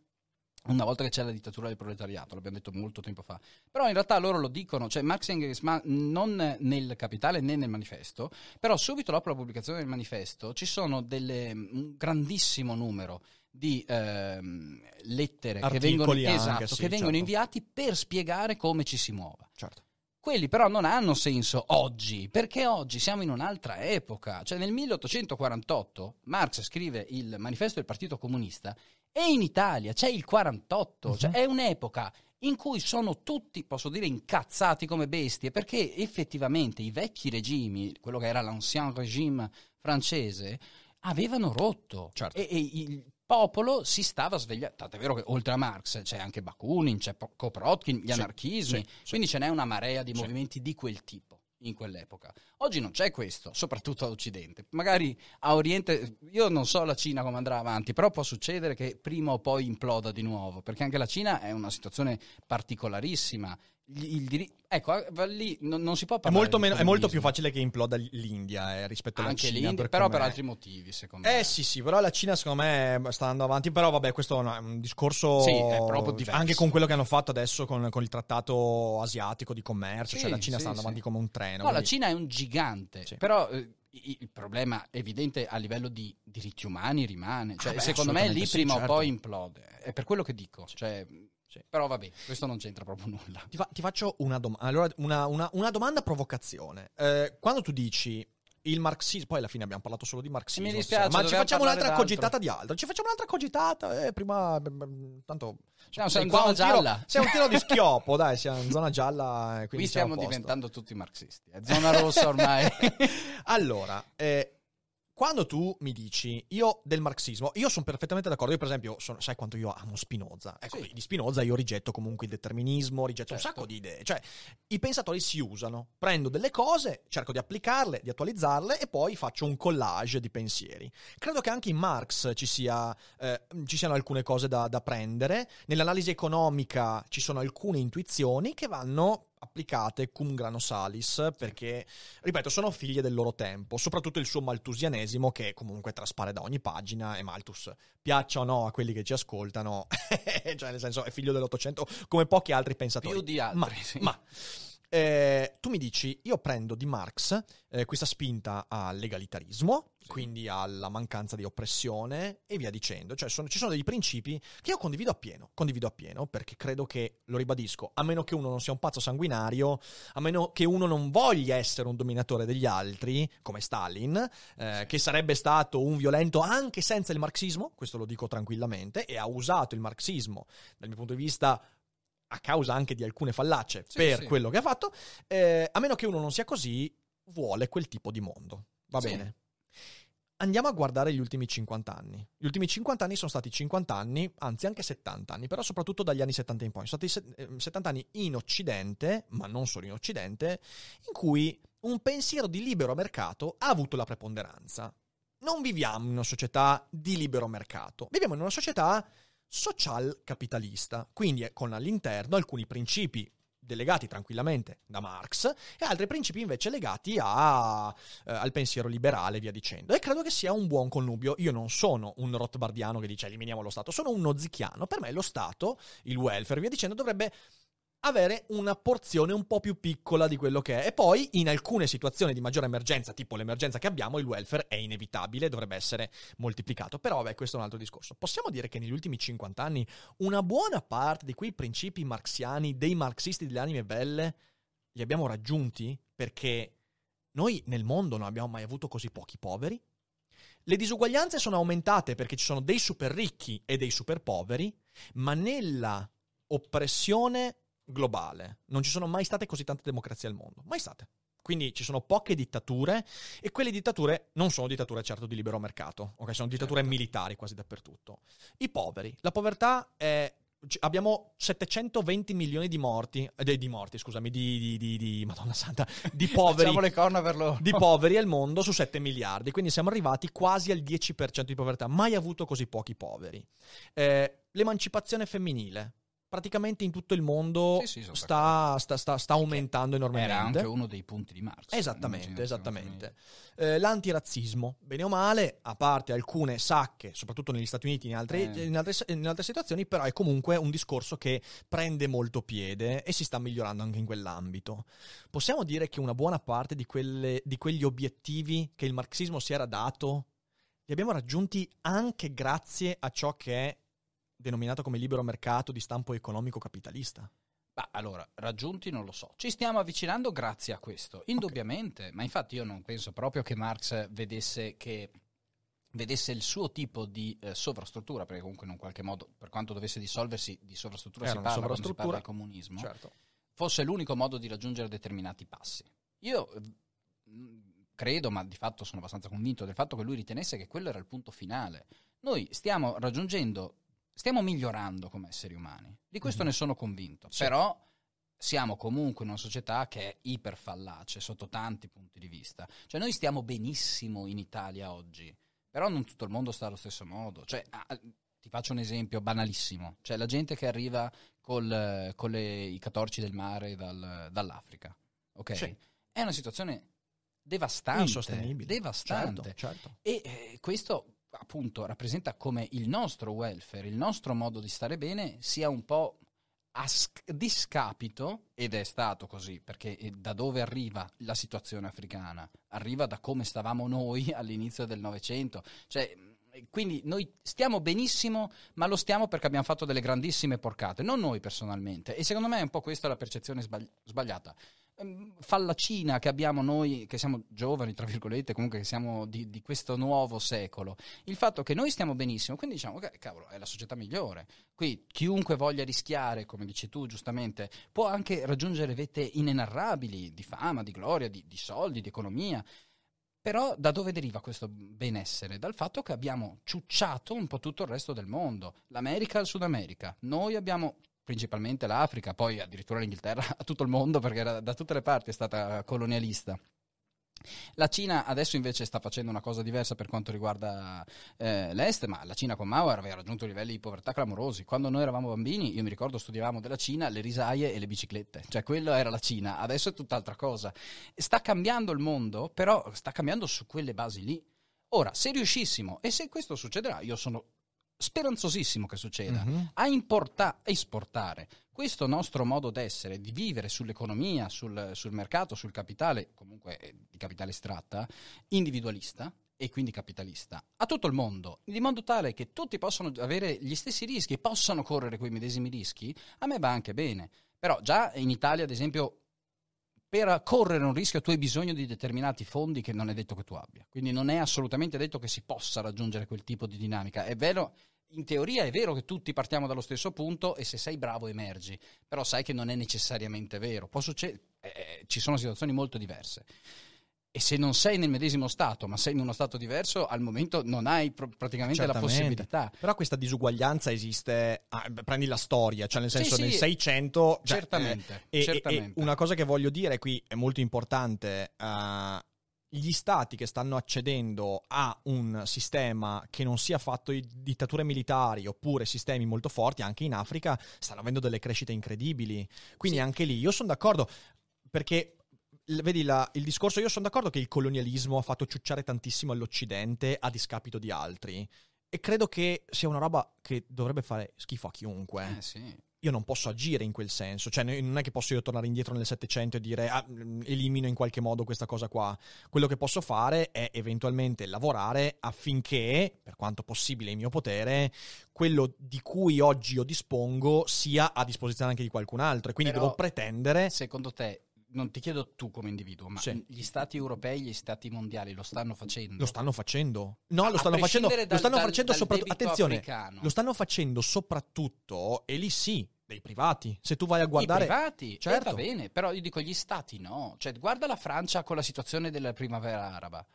una volta che c'è la dittatura del proletariato, l'abbiamo detto molto tempo fa. Però in realtà loro lo dicono, cioè Marx e Engels, ma non nel Capitale né nel manifesto, però subito dopo la pubblicazione del manifesto ci sono delle, un grandissimo numero di ehm, lettere che Articoli vengono, anche, esatto, sì, che vengono certo. inviati per spiegare come ci si muova. certo. Quelli però non hanno senso oggi, perché oggi siamo in un'altra epoca. Cioè nel 1848 Marx scrive il manifesto del Partito Comunista e in Italia c'è il 48, cioè è un'epoca in cui sono tutti, posso dire, incazzati come bestie, perché effettivamente i vecchi regimi, quello che era l'ancien régime francese, avevano rotto. Certo. E, e il popolo si stava svegliando. Tant'è vero che oltre a Marx c'è anche Bakunin, c'è Kropotkin, gli Sì, anarchismi, sì, sì. quindi ce n'è una marea di movimenti di quel tipo in quell'epoca. Oggi non c'è questo, soprattutto a Occidente. Magari a Oriente, io non so la Cina come andrà avanti, però può succedere che prima o poi imploda di nuovo, perché anche la Cina è una situazione particolarissima. Il diri- ecco, eh, lì non, non si può È parlare molto, di meno- è molto più facile che imploda l'India eh, rispetto alla anche Cina. l'India, però per come- altri motivi, secondo me. Eh sì, sì, però la Cina secondo me sta andando avanti, però vabbè, questo è un discorso Sì, è proprio diverso. anche con quello che hanno fatto adesso con, con il trattato asiatico di commercio, Sì, cioè la Cina sì, sta andando avanti come un treno. No, la quindi- Cina è un gigante, però eh, il problema evidente a livello di diritti umani rimane. Cioè, Ah, beh, secondo me lì prima certo. o poi implode. È per quello che dico. Cioè, Però vabbè, questo non c'entra proprio nulla. Ti, fa- ti faccio una, dom- allora, una, una- una domanda provocazione. Eh, quando tu dici il marxismo, poi alla fine abbiamo parlato solo di marxismo, Mi dispiace, ma ci facciamo un'altra d'altro. cogitata di altro. Ci facciamo un'altra cogitata, eh, prima beh, beh, tanto Siamo in zona un tiro- gialla. sei un tiro di schioppo, dai, siamo in zona gialla, eh, Qui stiamo siamo diventando tutti marxisti. È zona rossa ormai. Allora, eh, quando tu mi dici io del marxismo, io sono perfettamente d'accordo. Io, per esempio, sono- sai quanto io amo Spinoza? Ecco, Sì. di Spinoza io rigetto comunque il determinismo, rigetto un Certo. sacco di idee. Cioè, i pensatori si usano. Prendo delle cose, cerco di applicarle, di attualizzarle e poi faccio un collage di pensieri. Credo che anche in Marx ci, sia, eh, ci siano alcune cose da, da prendere. Nell'analisi economica ci sono alcune intuizioni che vanno applicate cum grano salis perché ripeto, sono figlie del loro tempo, soprattutto il suo maltusianesimo che comunque traspare da ogni pagina e Malthus, piaccia o no a quelli che ci ascoltano, cioè nel senso è figlio dell'Ottocento come pochi altri pensatori. Più di altri, Ma, sì. ma, eh, tu mi dici, io prendo di Marx eh, questa spinta al legalitarismo, quindi alla mancanza di oppressione e via dicendo. Cioè sono- ci sono dei principi che io condivido appieno, condivido appieno perché credo che, lo ribadisco, a meno che uno non sia un pazzo sanguinario, a meno che uno non voglia essere un dominatore degli altri, come Stalin, eh, che sarebbe stato un violento anche senza il marxismo, questo lo dico tranquillamente, e ha usato il marxismo dal mio punto di vista a causa anche di alcune fallacie Sì, per sì. quello che ha fatto, eh, a meno che uno non sia così, vuole quel tipo di mondo. Va Sì. bene. Andiamo a guardare gli ultimi 50 anni. Gli ultimi 50 anni sono stati 50 anni, anzi anche 70 anni, però soprattutto dagli anni 70 in poi. Sono stati se- eh, 70 anni in Occidente, ma non solo in Occidente, in cui un pensiero di libero mercato ha avuto la preponderanza. Non viviamo in una società di libero mercato, viviamo in una società social capitalista, quindi con all'interno alcuni principi delegati tranquillamente da Marx e altri principi invece legati a, eh, al pensiero liberale via dicendo. E credo che sia un buon connubio. Io non sono un Rothbardiano che dice eliminiamo lo Stato, sono un nozichiano. Per me lo Stato, il welfare via dicendo dovrebbe avere una porzione un po' più piccola di quello che è. E poi, in alcune situazioni di maggiore emergenza, tipo l'emergenza che abbiamo, il welfare è inevitabile, dovrebbe essere moltiplicato. Però, vabbè, questo è un altro discorso. Possiamo dire che negli ultimi 50 anni una buona parte di quei principi marxiani, dei marxisti delle anime belle, li abbiamo raggiunti perché noi nel mondo non abbiamo mai avuto così pochi poveri. Le disuguaglianze sono aumentate perché ci sono dei super ricchi e dei super poveri, ma nella oppressione globale non ci sono mai state così tante democrazie al mondo. Mai state. Quindi ci sono poche dittature e quelle dittature non sono dittature certo di libero mercato, ok? Sono dittature Certo. militari quasi dappertutto. I poveri. La povertà è abbiamo 720 milioni di morti, eh, di morti, scusami, di, di, di, di- Madonna Santa, di poveri, le corna per loro. di poveri al mondo su 7 miliardi, quindi siamo arrivati quasi al 10% di povertà, mai avuto così pochi poveri. Eh, l'emancipazione femminile, praticamente in tutto il mondo Sì, sì, sta, sta, sta, sta aumentando enormemente. Era anche uno dei punti di Marx. Esattamente, esattamente. Eh, l'antirazzismo, bene o male, a parte alcune sacche, soprattutto negli Stati Uniti e in, altre- Eh. in altre, in altre situazioni, però è comunque un discorso che prende molto piede e si sta migliorando anche in quell'ambito. Possiamo dire che una buona parte di, quelle- di quegli obiettivi che il marxismo si era dato li abbiamo raggiunti anche grazie a ciò che è denominato come libero mercato di stampo economico capitalista. Bah, allora, raggiunti non lo so. Ci stiamo avvicinando grazie a questo, indubbiamente. Ma infatti io non penso proprio che Marx vedesse che vedesse il suo tipo di eh, sovrastruttura, perché comunque in un qualche modo, per quanto dovesse dissolversi, di sovrastruttura Era si parla quando si sovrastruttura. parla di comunismo, Certo. fosse l'unico modo di raggiungere determinati passi. Io eh, credo, ma di fatto sono abbastanza convinto del fatto che lui ritenesse che quello era il punto finale. Noi stiamo raggiungendo, stiamo migliorando come esseri umani, di questo Mhm. ne sono convinto, Sì. però siamo comunque in una società che è iperfallace sotto tanti punti di vista. Cioè noi stiamo benissimo in Italia oggi, però non tutto il mondo sta allo stesso modo. Cioè, ah, ti faccio un esempio banalissimo, cioè la gente che arriva col, con le- i catorci del mare dal- dall'Africa, ok? Sì. È una situazione devastante, Insostenibile. devastante. Certo, certo. E eh, questo appunto rappresenta come il nostro welfare, il nostro modo di stare bene sia un po' a sc- discapito, ed è stato così, perché eh, da dove arriva la situazione africana? Arriva da come stavamo noi all'inizio del Novecento. Cioè, mh, quindi noi stiamo benissimo, ma lo stiamo perché abbiamo fatto delle grandissime porcate, non noi personalmente. E secondo me è un po' questa la percezione sbagli- sbagliata. Ehm, fallacina che abbiamo noi, che siamo giovani, tra virgolette, comunque che siamo di, di, questo nuovo secolo. Il fatto che noi stiamo benissimo, quindi diciamo che cavolo, è la società migliore. Qui chiunque voglia rischiare, come dici tu giustamente, può anche raggiungere vette inenarrabili di fama, di gloria, di, di soldi, di economia. Però da dove deriva questo benessere? Dal fatto che abbiamo ciucciato un po' tutto il resto del mondo, l'America al Sud America. Noi abbiamo principalmente l'Africa, poi addirittura l'Inghilterra, a tutto il mondo perché da tutte le parti è stata colonialista. La Cina adesso invece sta facendo una cosa diversa per quanto riguarda eh, l'Est, ma la Cina con Mao aveva raggiunto livelli di povertà clamorosi. Quando noi eravamo bambini, io mi ricordo studiavamo della Cina le risaie e le biciclette, cioè quello era la Cina, adesso è tutt'altra cosa. Sta cambiando il mondo, però sta cambiando su quelle basi lì. Ora, se riuscissimo, e se questo succederà, io sono speranzosissimo che succeda, mm-hmm. a importa- esportare questo nostro modo d'essere, di vivere sull'economia, sul, sul mercato, sul capitale, comunque eh, di capitale si tratta, individualista e quindi capitalista, a tutto il mondo, di modo tale che tutti possano avere gli stessi rischi, possano correre quei medesimi rischi, a me va anche bene. Però già in Italia, ad esempio, per correre un rischio tu hai bisogno di determinati fondi che non è detto che tu abbia. Quindi non è assolutamente detto che si possa raggiungere quel tipo di dinamica. È vero in teoria è vero che tutti partiamo dallo stesso punto e se sei bravo emergi, però sai che non è necessariamente vero. Succed- eh, eh, ci sono situazioni molto diverse. E se non sei nel medesimo stato, ma sei in uno stato diverso, al momento non hai pr- praticamente Certamente. la possibilità. Però questa disuguaglianza esiste, ah, prendi la storia, cioè nel senso sì, nel sì. 600... Cioè, certamente, eh, certamente. E, una cosa che voglio dire qui è molto importante, uh, gli stati che stanno accedendo a un sistema che non sia fatto di dittature militari oppure sistemi molto forti, anche in Africa, stanno avendo delle crescite incredibili. Quindi sì. anche lì io sono d'accordo perché vedi la, il discorso, io sono d'accordo che il colonialismo ha fatto ciucciare tantissimo all'Occidente a discapito di altri. E credo che sia una roba che dovrebbe fare schifo a chiunque. Eh sì io non posso agire in quel senso, cioè non è che posso io tornare indietro nel Settecento e dire ah, mm, elimino in qualche modo questa cosa qua. Quello che posso fare è eventualmente lavorare affinché, per quanto possibile in mio potere, quello di cui oggi io dispongo sia a disposizione anche di qualcun altro e quindi Però, devo pretendere... Secondo te non ti chiedo tu come individuo, ma sì. gli stati europei, gli stati mondiali lo stanno facendo? Lo stanno facendo. No, lo stanno facendo. Dal, lo stanno facendo soprattutto. Attenzione, africano. lo stanno facendo soprattutto, e lì sì, dei privati. Se tu vai a guardare. I privati, certo. Eh, va bene, però io dico gli stati no. Cioè, guarda la Francia con la situazione della primavera araba.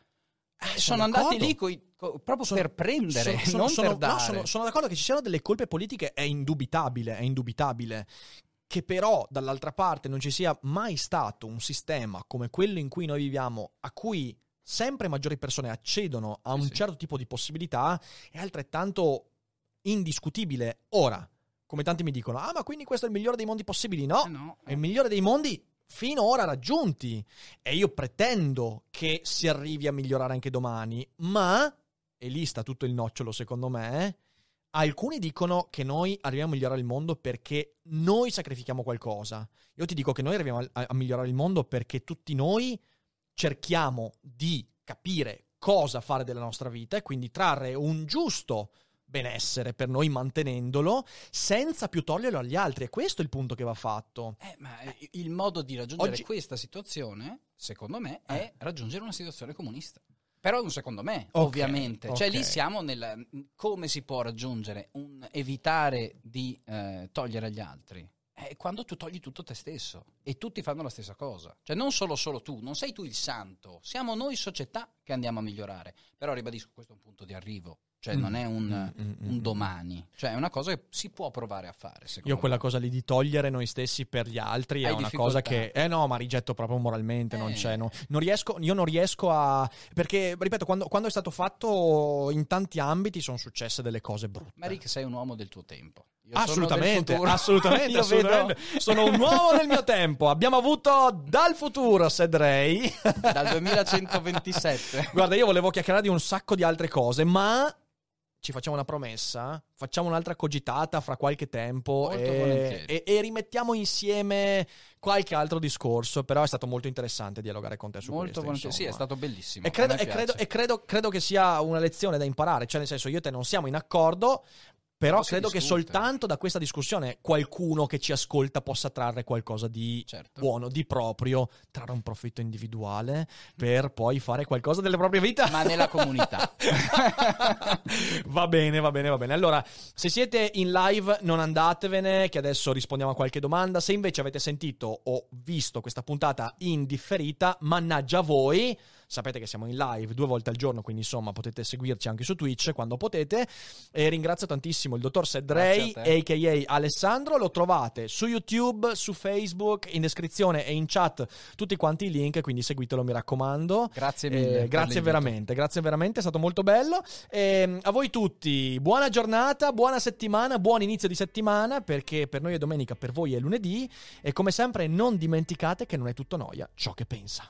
Eh, sono, sono andati lì coi, co, proprio sono, per prendere, sono, non per dare. No, sono, d'accordo che ci siano delle colpe politiche, è indubitabile, è indubitabile che però dall'altra parte non ci sia mai stato un sistema come quello in cui noi viviamo, a cui sempre maggiori persone accedono a un sì. certo tipo di possibilità, è altrettanto indiscutibile. Ora, come tanti mi dicono, ah ma quindi questo è il migliore dei mondi possibili? No, eh no. è il migliore dei mondi finora raggiunti. E io pretendo che si arrivi a migliorare anche domani, ma, e lì sta tutto il nocciolo secondo me, Alcuni dicono che noi arriviamo a migliorare il mondo perché noi sacrifichiamo qualcosa. Io ti dico che noi arriviamo a, a migliorare il mondo perché tutti noi cerchiamo di capire cosa fare della nostra vita e quindi trarre un giusto benessere per noi mantenendolo senza più toglierlo agli altri. E questo è il punto che va fatto. Eh, ma il modo di raggiungere Oggi... questa situazione, secondo me, è eh. raggiungere una situazione comunista. Però un secondo me, okay, ovviamente. Okay. Cioè lì siamo nel come si può raggiungere un evitare di eh, togliere agli altri. È quando tu togli tutto te stesso e tutti fanno la stessa cosa. Cioè non solo solo tu, non sei tu il santo, siamo noi società che andiamo a migliorare. Però ribadisco, questo è un punto di arrivo cioè mm. non è un, mm, mm, mm, un, domani, cioè è una cosa che si può provare a fare. Io quella me. cosa lì di togliere noi stessi per gli altri Hai è una cosa che, eh no, ma rigetto proprio moralmente, eh. non c'è, no. non riesco, io non riesco a, perché ripeto, quando, quando, è stato fatto in tanti ambiti sono successe delle cose brutte. Ma Rick sei un uomo del tuo tempo. Io assolutamente, assolutamente, assolutamente. sono un uomo del mio tempo. Abbiamo avuto dal futuro Sed Ray. Dal 2127. Guarda, io volevo chiacchierare di un sacco di altre cose, ma ci facciamo una promessa, facciamo un'altra cogitata fra qualche tempo e, e, e, rimettiamo insieme qualche altro discorso, però è stato molto interessante dialogare con te su molto questo. Molto sì, è stato bellissimo. E, credo, credo, e credo, credo, che sia una lezione da imparare, cioè nel senso io e te non siamo in accordo, Però credo che discute. soltanto da questa discussione qualcuno che ci ascolta possa trarre qualcosa di Certo. buono, di proprio, trarre un profitto individuale per poi fare qualcosa delle proprie vite. Ma nella comunità. va bene, va bene, va bene. Allora, se siete in live non andatevene, che adesso rispondiamo a qualche domanda. Se invece avete sentito o visto questa puntata in differita, mannaggia voi. Sapete che siamo in live due volte al giorno, quindi insomma potete seguirci anche su Twitch quando potete. E ringrazio tantissimo il dottor a a.k.a. Alessandro. Lo trovate su YouTube, su Facebook, in descrizione e in chat tutti quanti i link, quindi seguitelo, mi raccomando. Grazie Eh, mille. per grazie veramente, grazie veramente, è stato molto bello. Ehm, a voi tutti, buona giornata, buona settimana, buon inizio di settimana, perché per noi è domenica, per voi è lunedì. E come sempre, non dimenticate che non è tutto noia ciò che pensa.